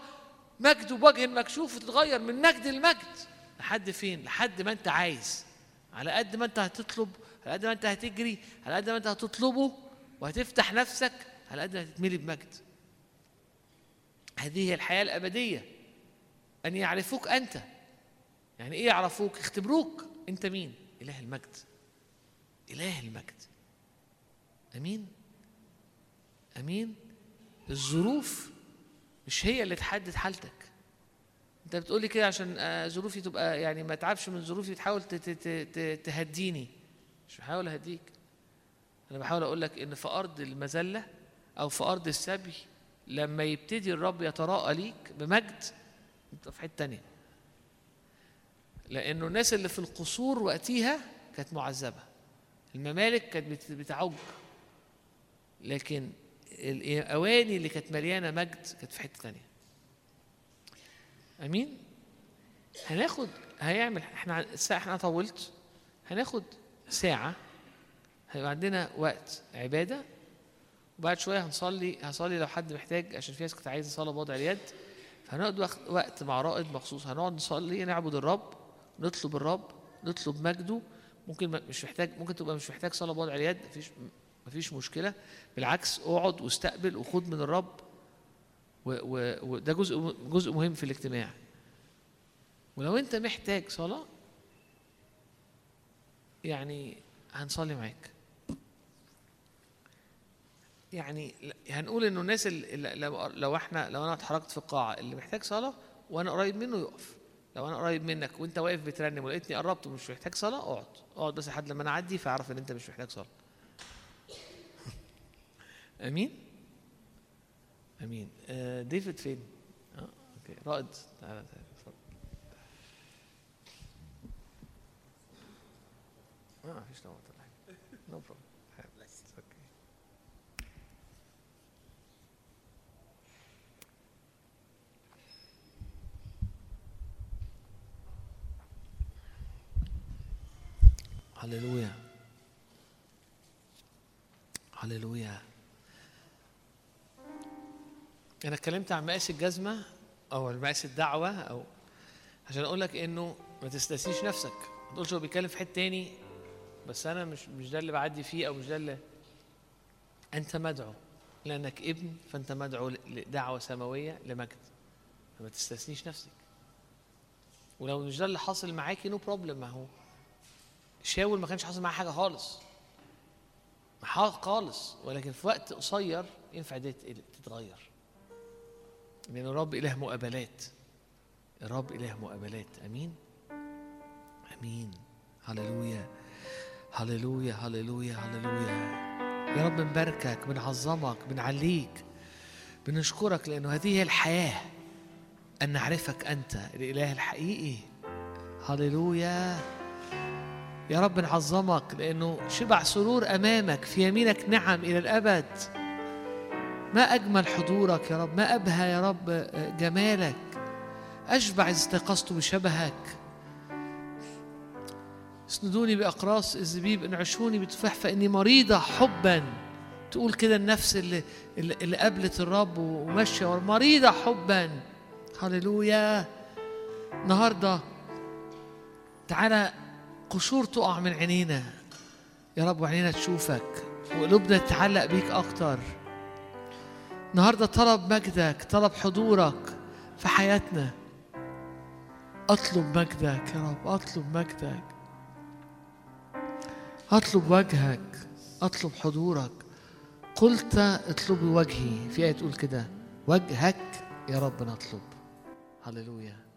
مجد بوجه مكشوف وتتغير من مجد لمجد. لحد فين؟ لحد ما انت عايز. على قد ما انت هتطلب على قد ما انت هتجري على قد ما انت هتطلبه وهتفتح نفسك على قد ما هتتملي بمجد. هذه هي الحياة الأبدية. أن يعرفوك أنت. يعني إيه يعرفوك؟ اختبروك أنت مين؟ إله المجد. إله المجد. أمين؟ أمين؟ الظروف مش هي اللي تحدد حالتك. انت بتقولي كده عشان آه، ظروفي تبقى يعني ما اتعبش من ظروفي تحاول تهديني. مش بحاول اهديك. أنا بحاول أقول لك إن في أرض المذلة أو في أرض السبي لما يبتدي الرب يتراءى ليك بمجد انت في حتة تانية. لأنه الناس اللي في القصور وقتها كانت معذبة. الممالك كانت بت- بتعج. لكن الاواني اللي كانت مليانة مجد كانت في حتة تانية. أمين؟ هناخد هيعمل إحنا الساعة إحنا طولت. هناخد ساعة هيبقى عندنا وقت عبادة. وبعد شوية هنصلي هصلي لو حد محتاج عشان في ناس كانت عايزة صلاه بوضع اليد. فهنقعد وقت- مع رائد مخصوص. هنقعد نصلي نعبد الرب نطلب الرب نطلب مجده. ممكن مش محتاج ممكن تبقى مش محتاج صلاة بوضع اليد مفيش مفيش مشكلة. بالعكس اقعد واستقبل وخد من الرب. وده جزء جزء مهم في الاجتماع. ولو انت محتاج صلاة يعني هنصلي معاك. يعني هنقول إنه الناس اللي لو إحنا لو أنا اتحركت في القاعة اللي محتاج صلاة وأنا قريب منه يقف. لو أنا قريب منك وانت واقف بترنم ولقيتني قربت ومش محتاج صلاة اقعد. اقعد بس لحد لما أنا اعدي فاعرف ان انت مش محتاج صلاة. امين امين آه ديفيد فين آه okay رائد تعالى تعالى اتفضل آه مفيش نوع ولا حاجة no problem okay هللويا هللويا أنا اتكلمت عن مقاس الجزمة أو مقاس الدعوة أو عشان أقول لك إنه ما تستنسيش نفسك. ما تقولش هو بيتكلم في حتة تاني بس أنا مش مش ده اللي بعدي فيه أو مش ده اللي أنت مدعو. لأنك ابن فأنت مدعو لدعوة سماوية لمجد. فما تستثنيش نفسك. ولو مش ده اللي حاصل معاكي no problem ما هو شاول ما كانش حاصل معاه حاجة خالص. خالص. ولكن في وقت قصير ينفع دي تتغير. لأن الرب إله مقابلات. الرب إله مقابلات. أمين؟ أمين. هللويا. هللويا هللويا هللويا. يا رب بنباركك بنعظمك بنعليك بنشكرك لأنه هذه هي الحياة. أن نعرفك أنت الإله الحقيقي. هللويا. يا رب نعظمك لأنه شبع سرور أمامك في يمينك نعم إلى الأبد. ما أجمل حضورك يا رب ما أبهى يا رب جمالك. أشبع إذ استيقظت بشبهك. اسندوني بأقراص الزبيب انعشوني بتفاح فإني مريضة حبا. تقول كده النفس اللي, اللي قابلت الرب وماشية مريضة حبا. هللويا. النهارده تعالى قشور تقع من عينينا. يا رب وعينينا تشوفك. وقلوبنا تتعلق بيك أكتر. النهاردة طلب مجدك طلب حضورك في حياتنا. أطلب مجدك يا رب أطلب مجدك. أطلب وجهك أطلب حضورك. قلت اطلبي وجهي في آية تقول كده وجهك يا رب نطلب. هللويا.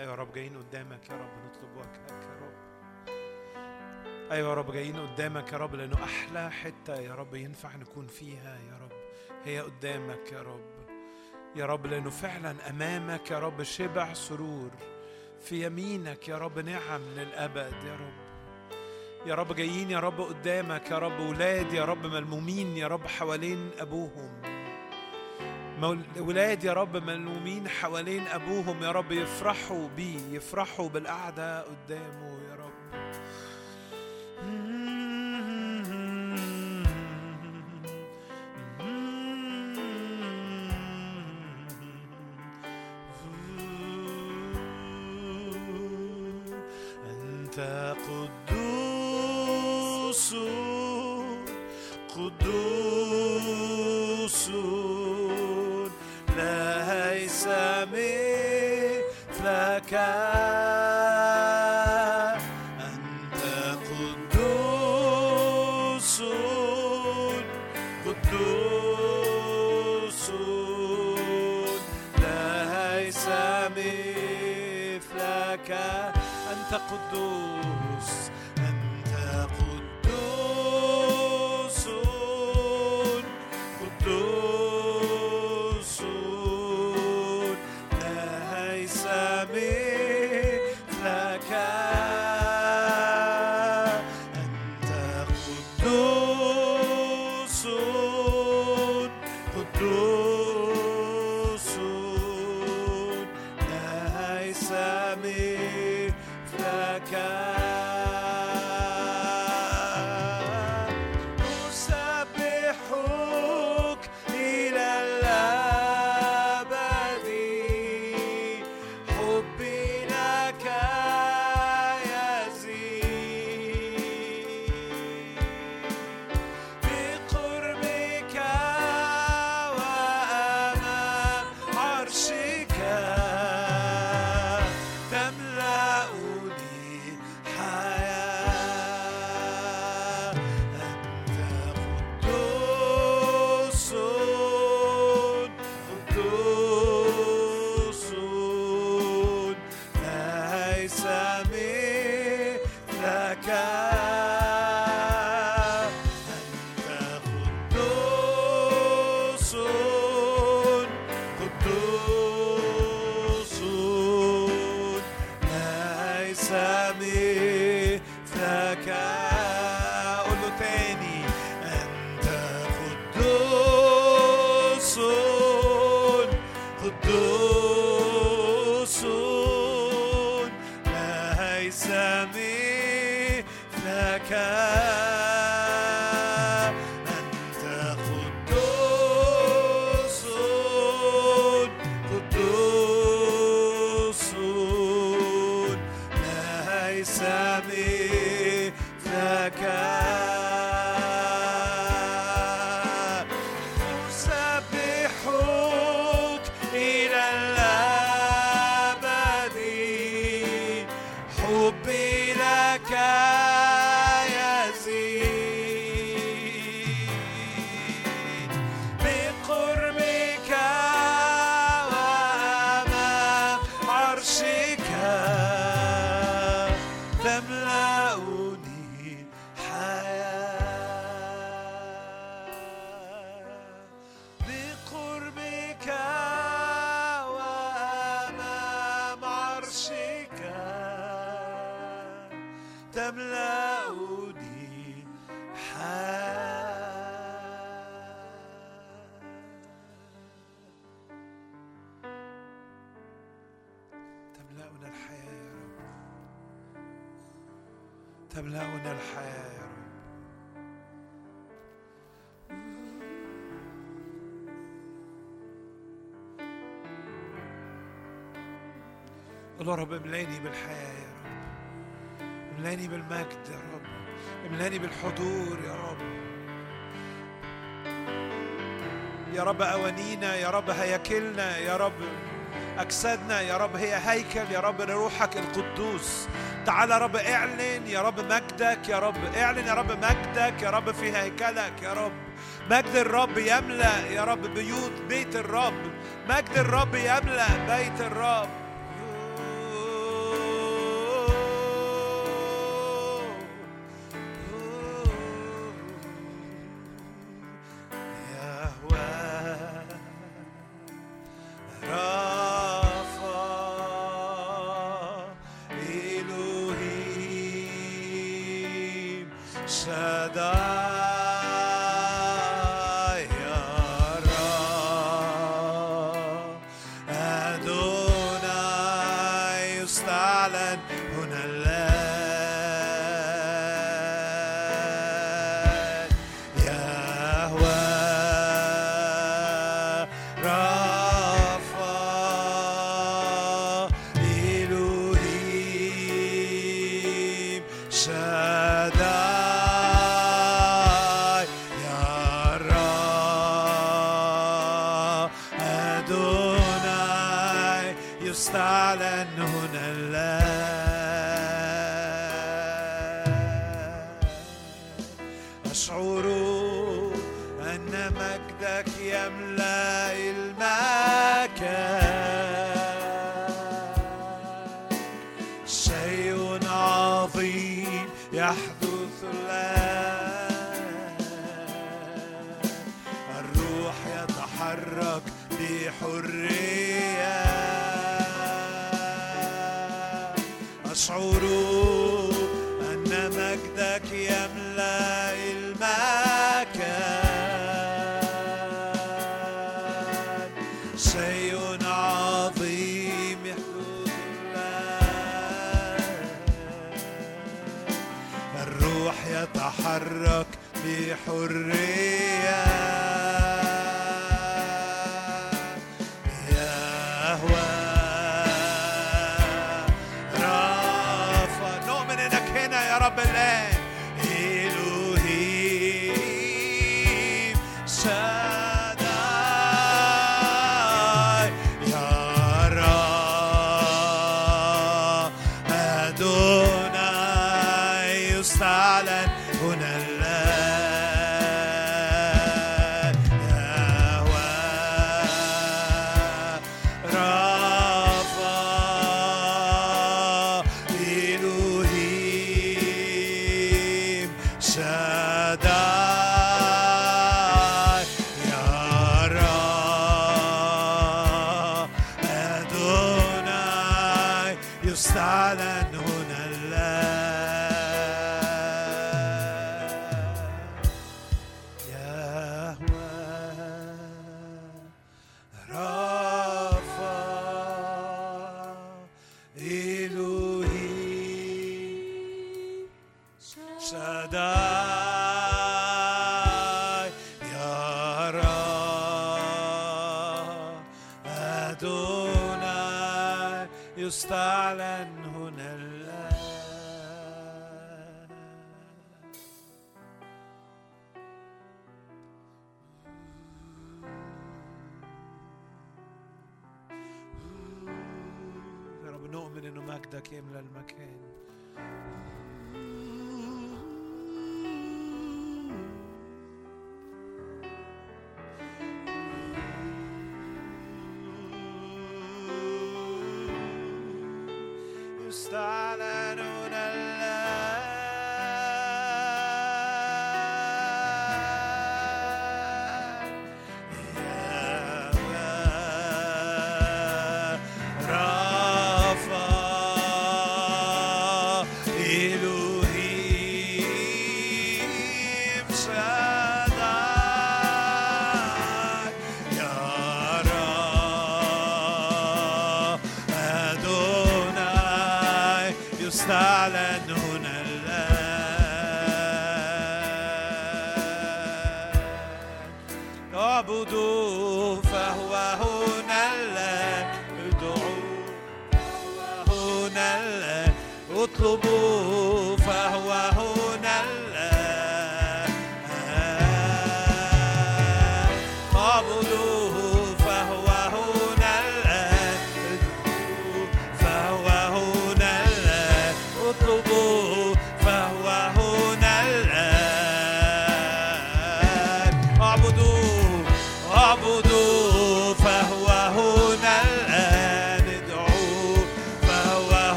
أيوه يا رب جايين قدامك يا رب نطلب وجهك يا رب. أيوه يا رب جايين قدامك يا رب لأنه أحلى حتة يا رب ينفع نكون فيها يا رب. هي قدامك يا رب. يا رب لأنه فعلا أمامك يا رب شبع سرور. في يمينك يا رب نعم للأبد يا رب. يا رب جايين يا رب قدامك يا رب ولاد يا رب ملمومين يا رب حوالين أبوهم. مول- ولاد يا رب ملمومين حوالين أبوهم يا رب يفرحوا بيه يفرحوا بالقعدة قدامه يا رب. أنت قدوس قول رب املاني بالحياة يا رب املاني بالمجد يا رب املاني بالحضور يا رب يا رب أوانينا يا رب هياكلنا يا رب أجسادنا يا رب هي هيكل يا رب لروحك القدوس تعالى يا رب اعلن يا رب مجدك يا رب اعلن يا رب مجدك يا رب في هيكلك يا رب مجد الرب يملأ يا رب بيوت بيت الرب مجد الرب يملأ بيت الرب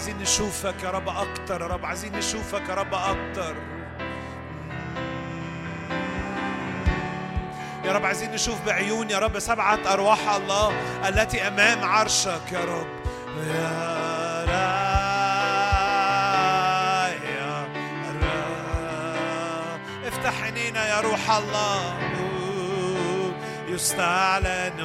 عايزين نشوفك يا رب أكتر يا رب عايزين نشوفك يا رب أكتر. يا رب عايزين نشوف بعيون يا رب سبعة أرواح الله التي أمام عرشك يا رب. يا افتح عينينا يا روح الله. يستعلن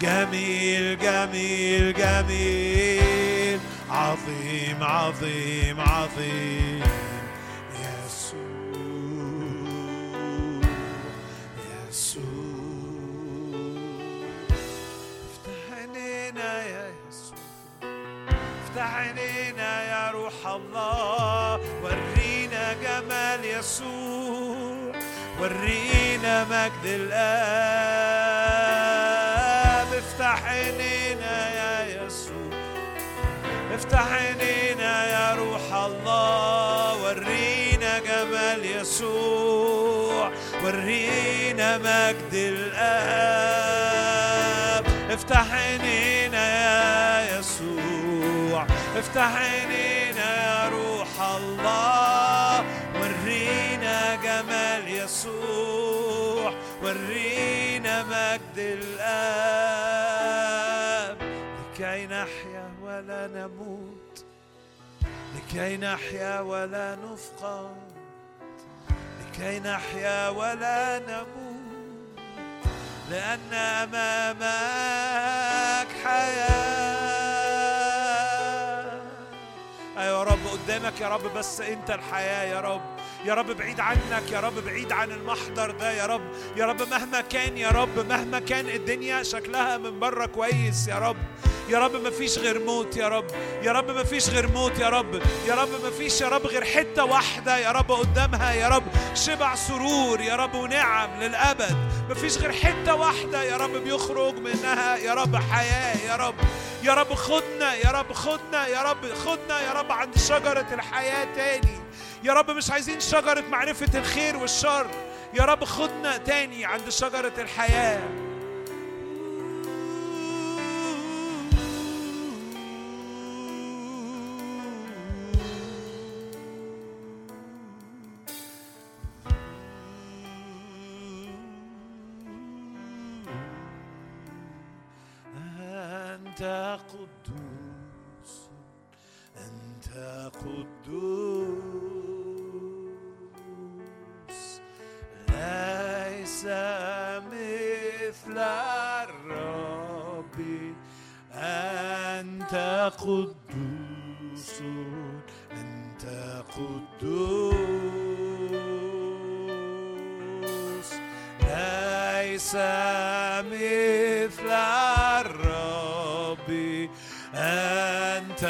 جميل جميل جميل. عظيم عظيم عظيم. يسوع يسوع. يا يسوع عينينا يا روح الله ورينا جمال يسوع ورينا مجد الآب. مجد الآب. افتح عينينا يا يسوع. افتح عينينا يا روح الله. ورينا جمال يسوع. ورينا مجد الآب. لكي نحيا ولا نموت. لكي نحيا ولا نفقد لكي نحيا ولا نموت لأن أمامك حياة. أيوة يا رب قدامك يا رب بس أنت الحياة يا رب. يا رب بعيد عنك يا رب بعيد عن المحضر ده يا رب يا رب مهما كان يا رب مهما كان الدنيا شكلها من بره كويس يا رب يا رب ما فيش غير موت يا رب يا رب ما فيش غير موت يا رب يا رب ما فيش يا رب غير حتة واحدة يا رب قدامها يا رب شبع سرور يا رب ونعم للأبد ما فيش غير حتة واحدة يا رب بيخرج منها يا رب حياة يا رب يا رب خدنا يا رب خدنا يا رب خدنا يا رب عند شجرة الحياة تاني يا رب مش عايزين شجرة معرفة الخير والشر. يا رب خدنا تاني عند شجرة الحياة. أنت قدوس أنت قدوس. ليس مثل الرب. أنت قدوس أنت قدوس. ليس مثل الرب. أنت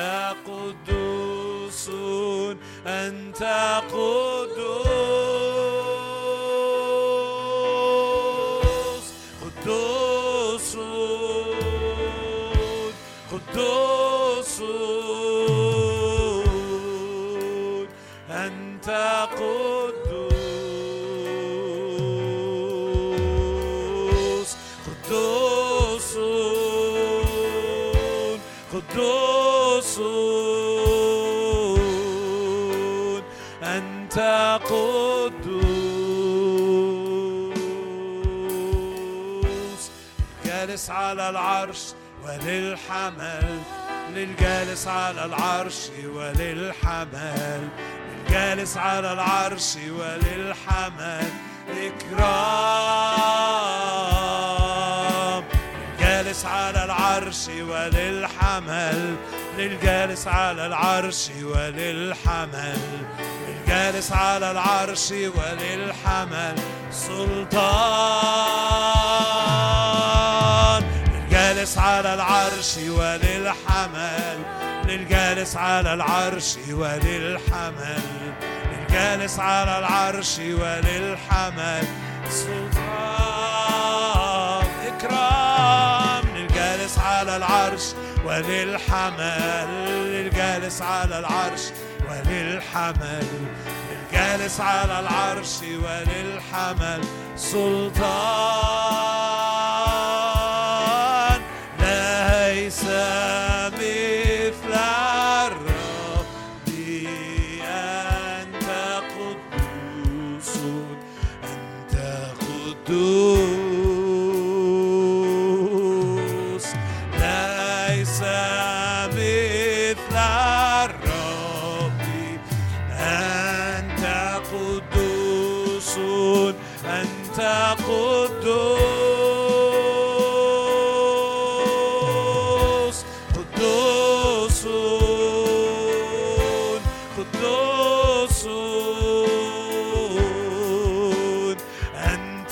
قدوس أنت قدوس. جالس على العرش وللحمل للجالس على العرش وللحمل للجالس على العرش وللحمل إكرام. للجالس على العرش وللحمل للجالس على العرش وللحمل للجالس على العرش وللحمل سلطان. للجالس على العرش وللحمل للجالس على العرش وللحمل للجالس على العرش وللحمل. سلطان إكرام للجالس على العرش وللحمل للجالس على العرش وللحمل للجالس على العرش وللحمل. سلطان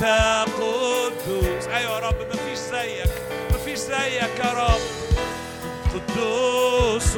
أنت قدوس أيوة يا رب مفيش زيك مفيش زيك يا رب. قدوس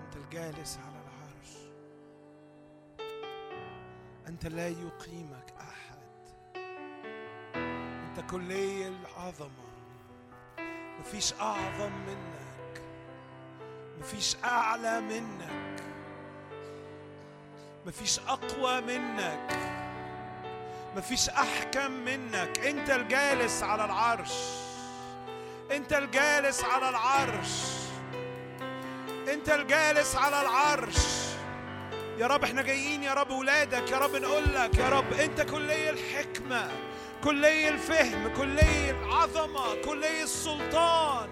أنت الجالس على العرش. أنت لا يقيمك أحد. أنت كلي العظمة. مفيش أعظم منك. مفيش أعلى منك. مفيش أقوى منك. مفيش أحكم منك. أنت الجالس على العرش. أنت الجالس على العرش. أنت الجالس على العرش. يا رب إحنا جايين يا رب ولادك يا رب نقول لك يا رب انت كلي الحكمة كلي الفهم كلي العظمة كلي السلطان.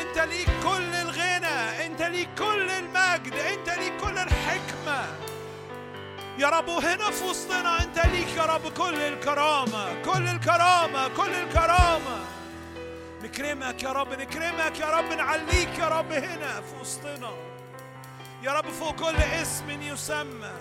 انت ليك كل الغنى انت ليك كل المجد انت ليك كل الحكمة. يا رب وهنا في وسطنا انت ليك يا رب كل الكرامة كل الكرامة كل الكرامة. نكرمك يا رب نكرمك يا رب نعليك يا رب هنا في وسطنا. يا رب فوق كل اسم يسمى.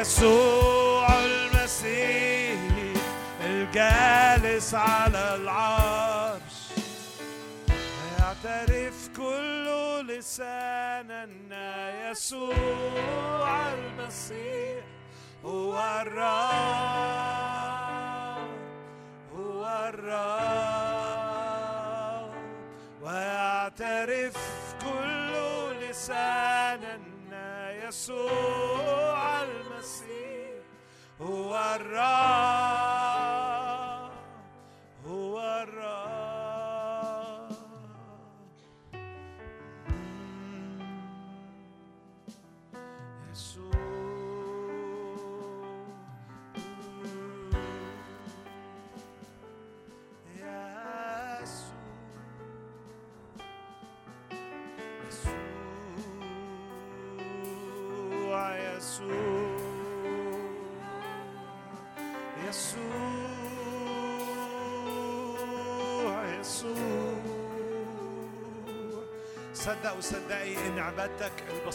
يسوع المسيح الجالس على العرش. يعترف كل لسان أن يسوع المسيح هو الرب هو الرب. ويعترف كل لسان أن يسوع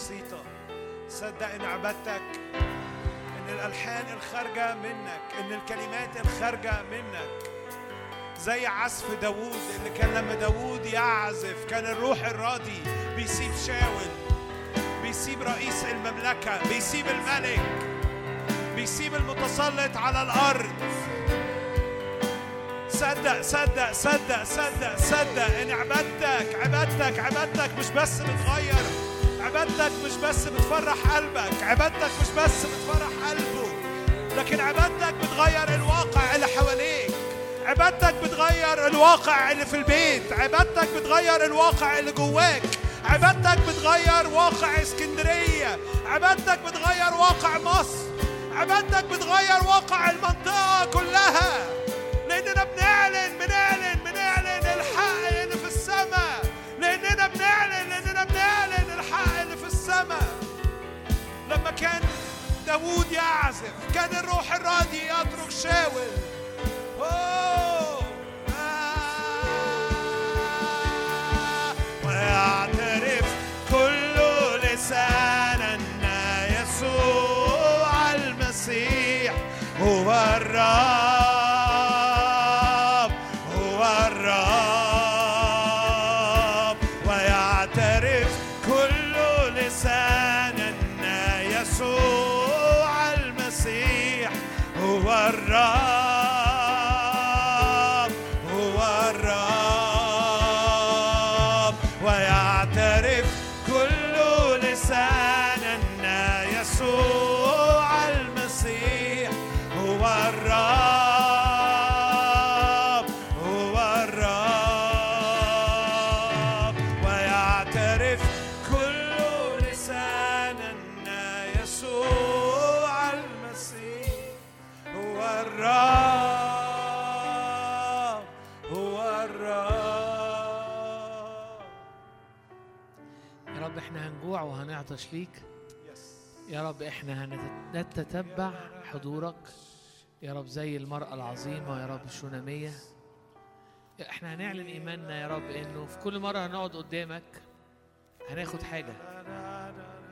بسيطة. صدق إن عبادتك إن الألحان الخارجة منك إن الكلمات الخارجة منك. زي عزف داوود اللي كان لما داوود يعزف كان الروح الراضي بيسيب شاول بيسيب رئيس المملكة بيسيب الملك بيسيب المتسلط على الأرض. صدق صدق صدق صدق صدق. إن عبادتك عبادتك عبادتك مش بس بتغير. عبادتك مش بس بتفرح قلبك عبادتك مش بس بتفرح قلبه لكن عبادتك بتغير الواقع اللي حواليك. عبادتك بتغير الواقع اللي في البيت عبادتك بتغير الواقع اللي جواك. عبادتك بتغير واقع اسكندرية عبادتك بتغير واقع مصر. عبادتك بتغير واقع المنطقة كلها. لأننا بنعلن بنعلن كان داوود يعزف كان الروح الراضي يترك شاول. آه. ويعترف أن يسوع المسيح هو الرب هو وهنعطش ليك يا رب إحنا هنتتبع حضورك. يا رب زي المرأة العظيمة يا رب الشونامية. إحنا هنعلن إيماننا يا رب إنه في كل مرة هنقعد قدامك هناخد حاجة.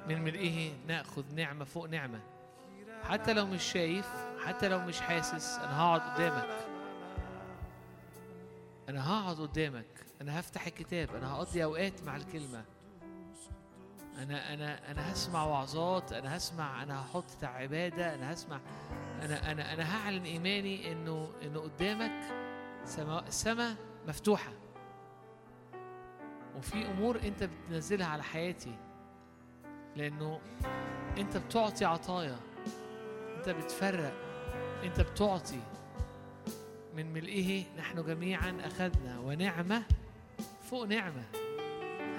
من ملئه ناخد نعمة فوق نعمة. حتى لو مش شايف حتى لو مش حاسس أنا هقعد قدامك. أنا هقعد قدامك. أنا هفتح الكتاب. أنا هقضي أوقات مع الكلمة. أنا أنا أنا هسمع وعظات أنا هسمع أنا هحط عبادة أنا هسمع أنا أنا أنا هعلن إيماني إنه إنه قدامك سما السماء مفتوحة. وفي أمور أنت بتنزلها على حياتي. لأنه أنت بتعطي عطايا. أنت بتفرق. أنت بتعطي. من ملئه نحن جميعا أخذنا. ونعمة فوق نعمة.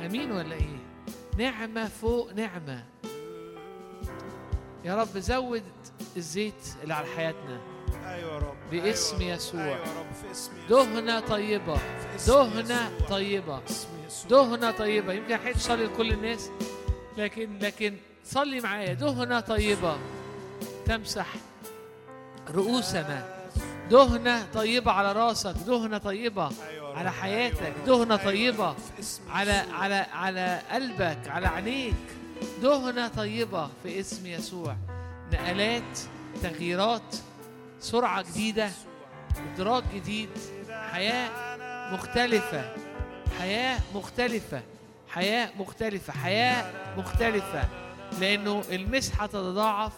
آمين ولا إيه؟ نعمة فوق نعمة. يا رب زود الزيت اللي على حياتنا. يا رب باسم أيوة يا رب. يسوع. يا رب في اسم يسوع. يسوع. طيبة. اسم يسوع. دهنة طيبة. يمكن حيث تصلي لكل الناس لكن لكن صلي معايا. دهنة طيبة تمسح رؤوسنا. دهنة طيبة على راسك دهنة طيبة أيوة على. حياتك أيوة. دهنة أيوة طيبة على. على على قلبك على عينيك دهنة طيبة في اسم يسوع نقلات تغييرات سرعة جديدة إدراك جديد حياة مختلفة حياة مختلفة حياة مختلفة حياة مختلفة لأنه المسحة تتضاعف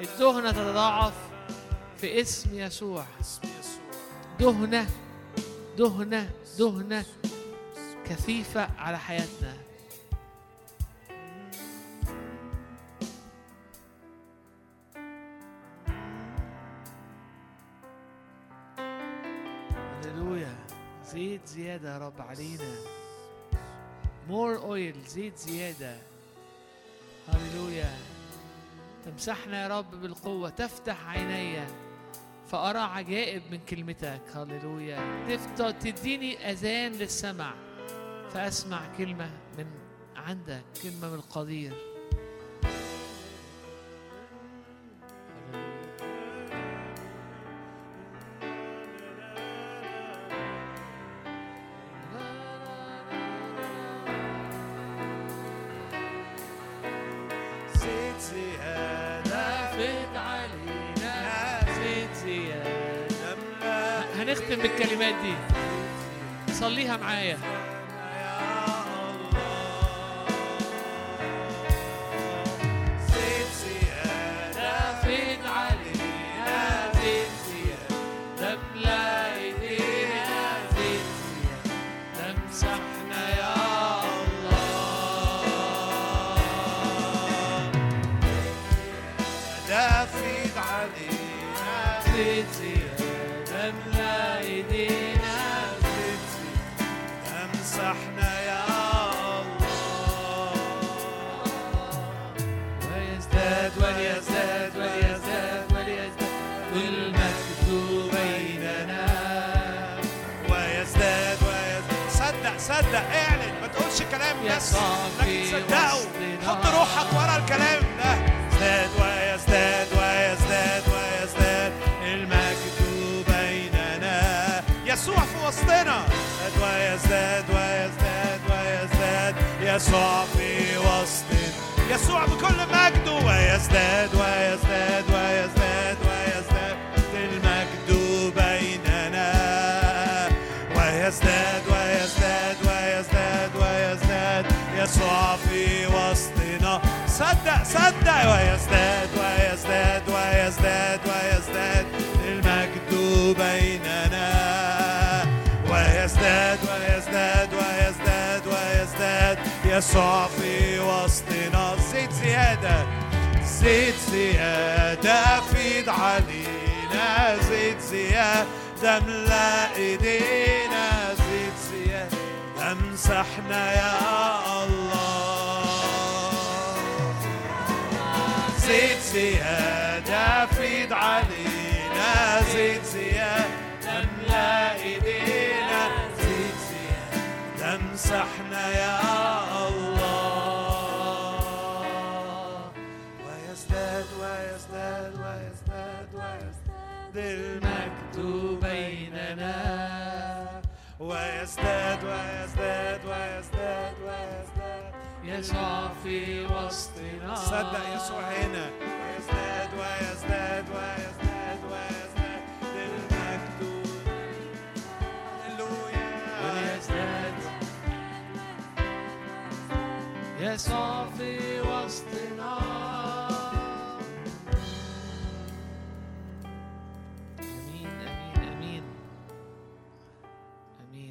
الدهنة تتضاعف في اسم يسوع. دهنة دهنة دهنة كثيفة على حياتنا. هللويا. زيت زيادة يا رب علينا. مور اويل زيت زيادة. هللويا. تمسحنا يا رب بالقوة. تفتح عيني فأرى عجائب من كلمتك. هللويا. تديني أذان للسمع. فأسمع كلمة من عندك كلمة من القدير. I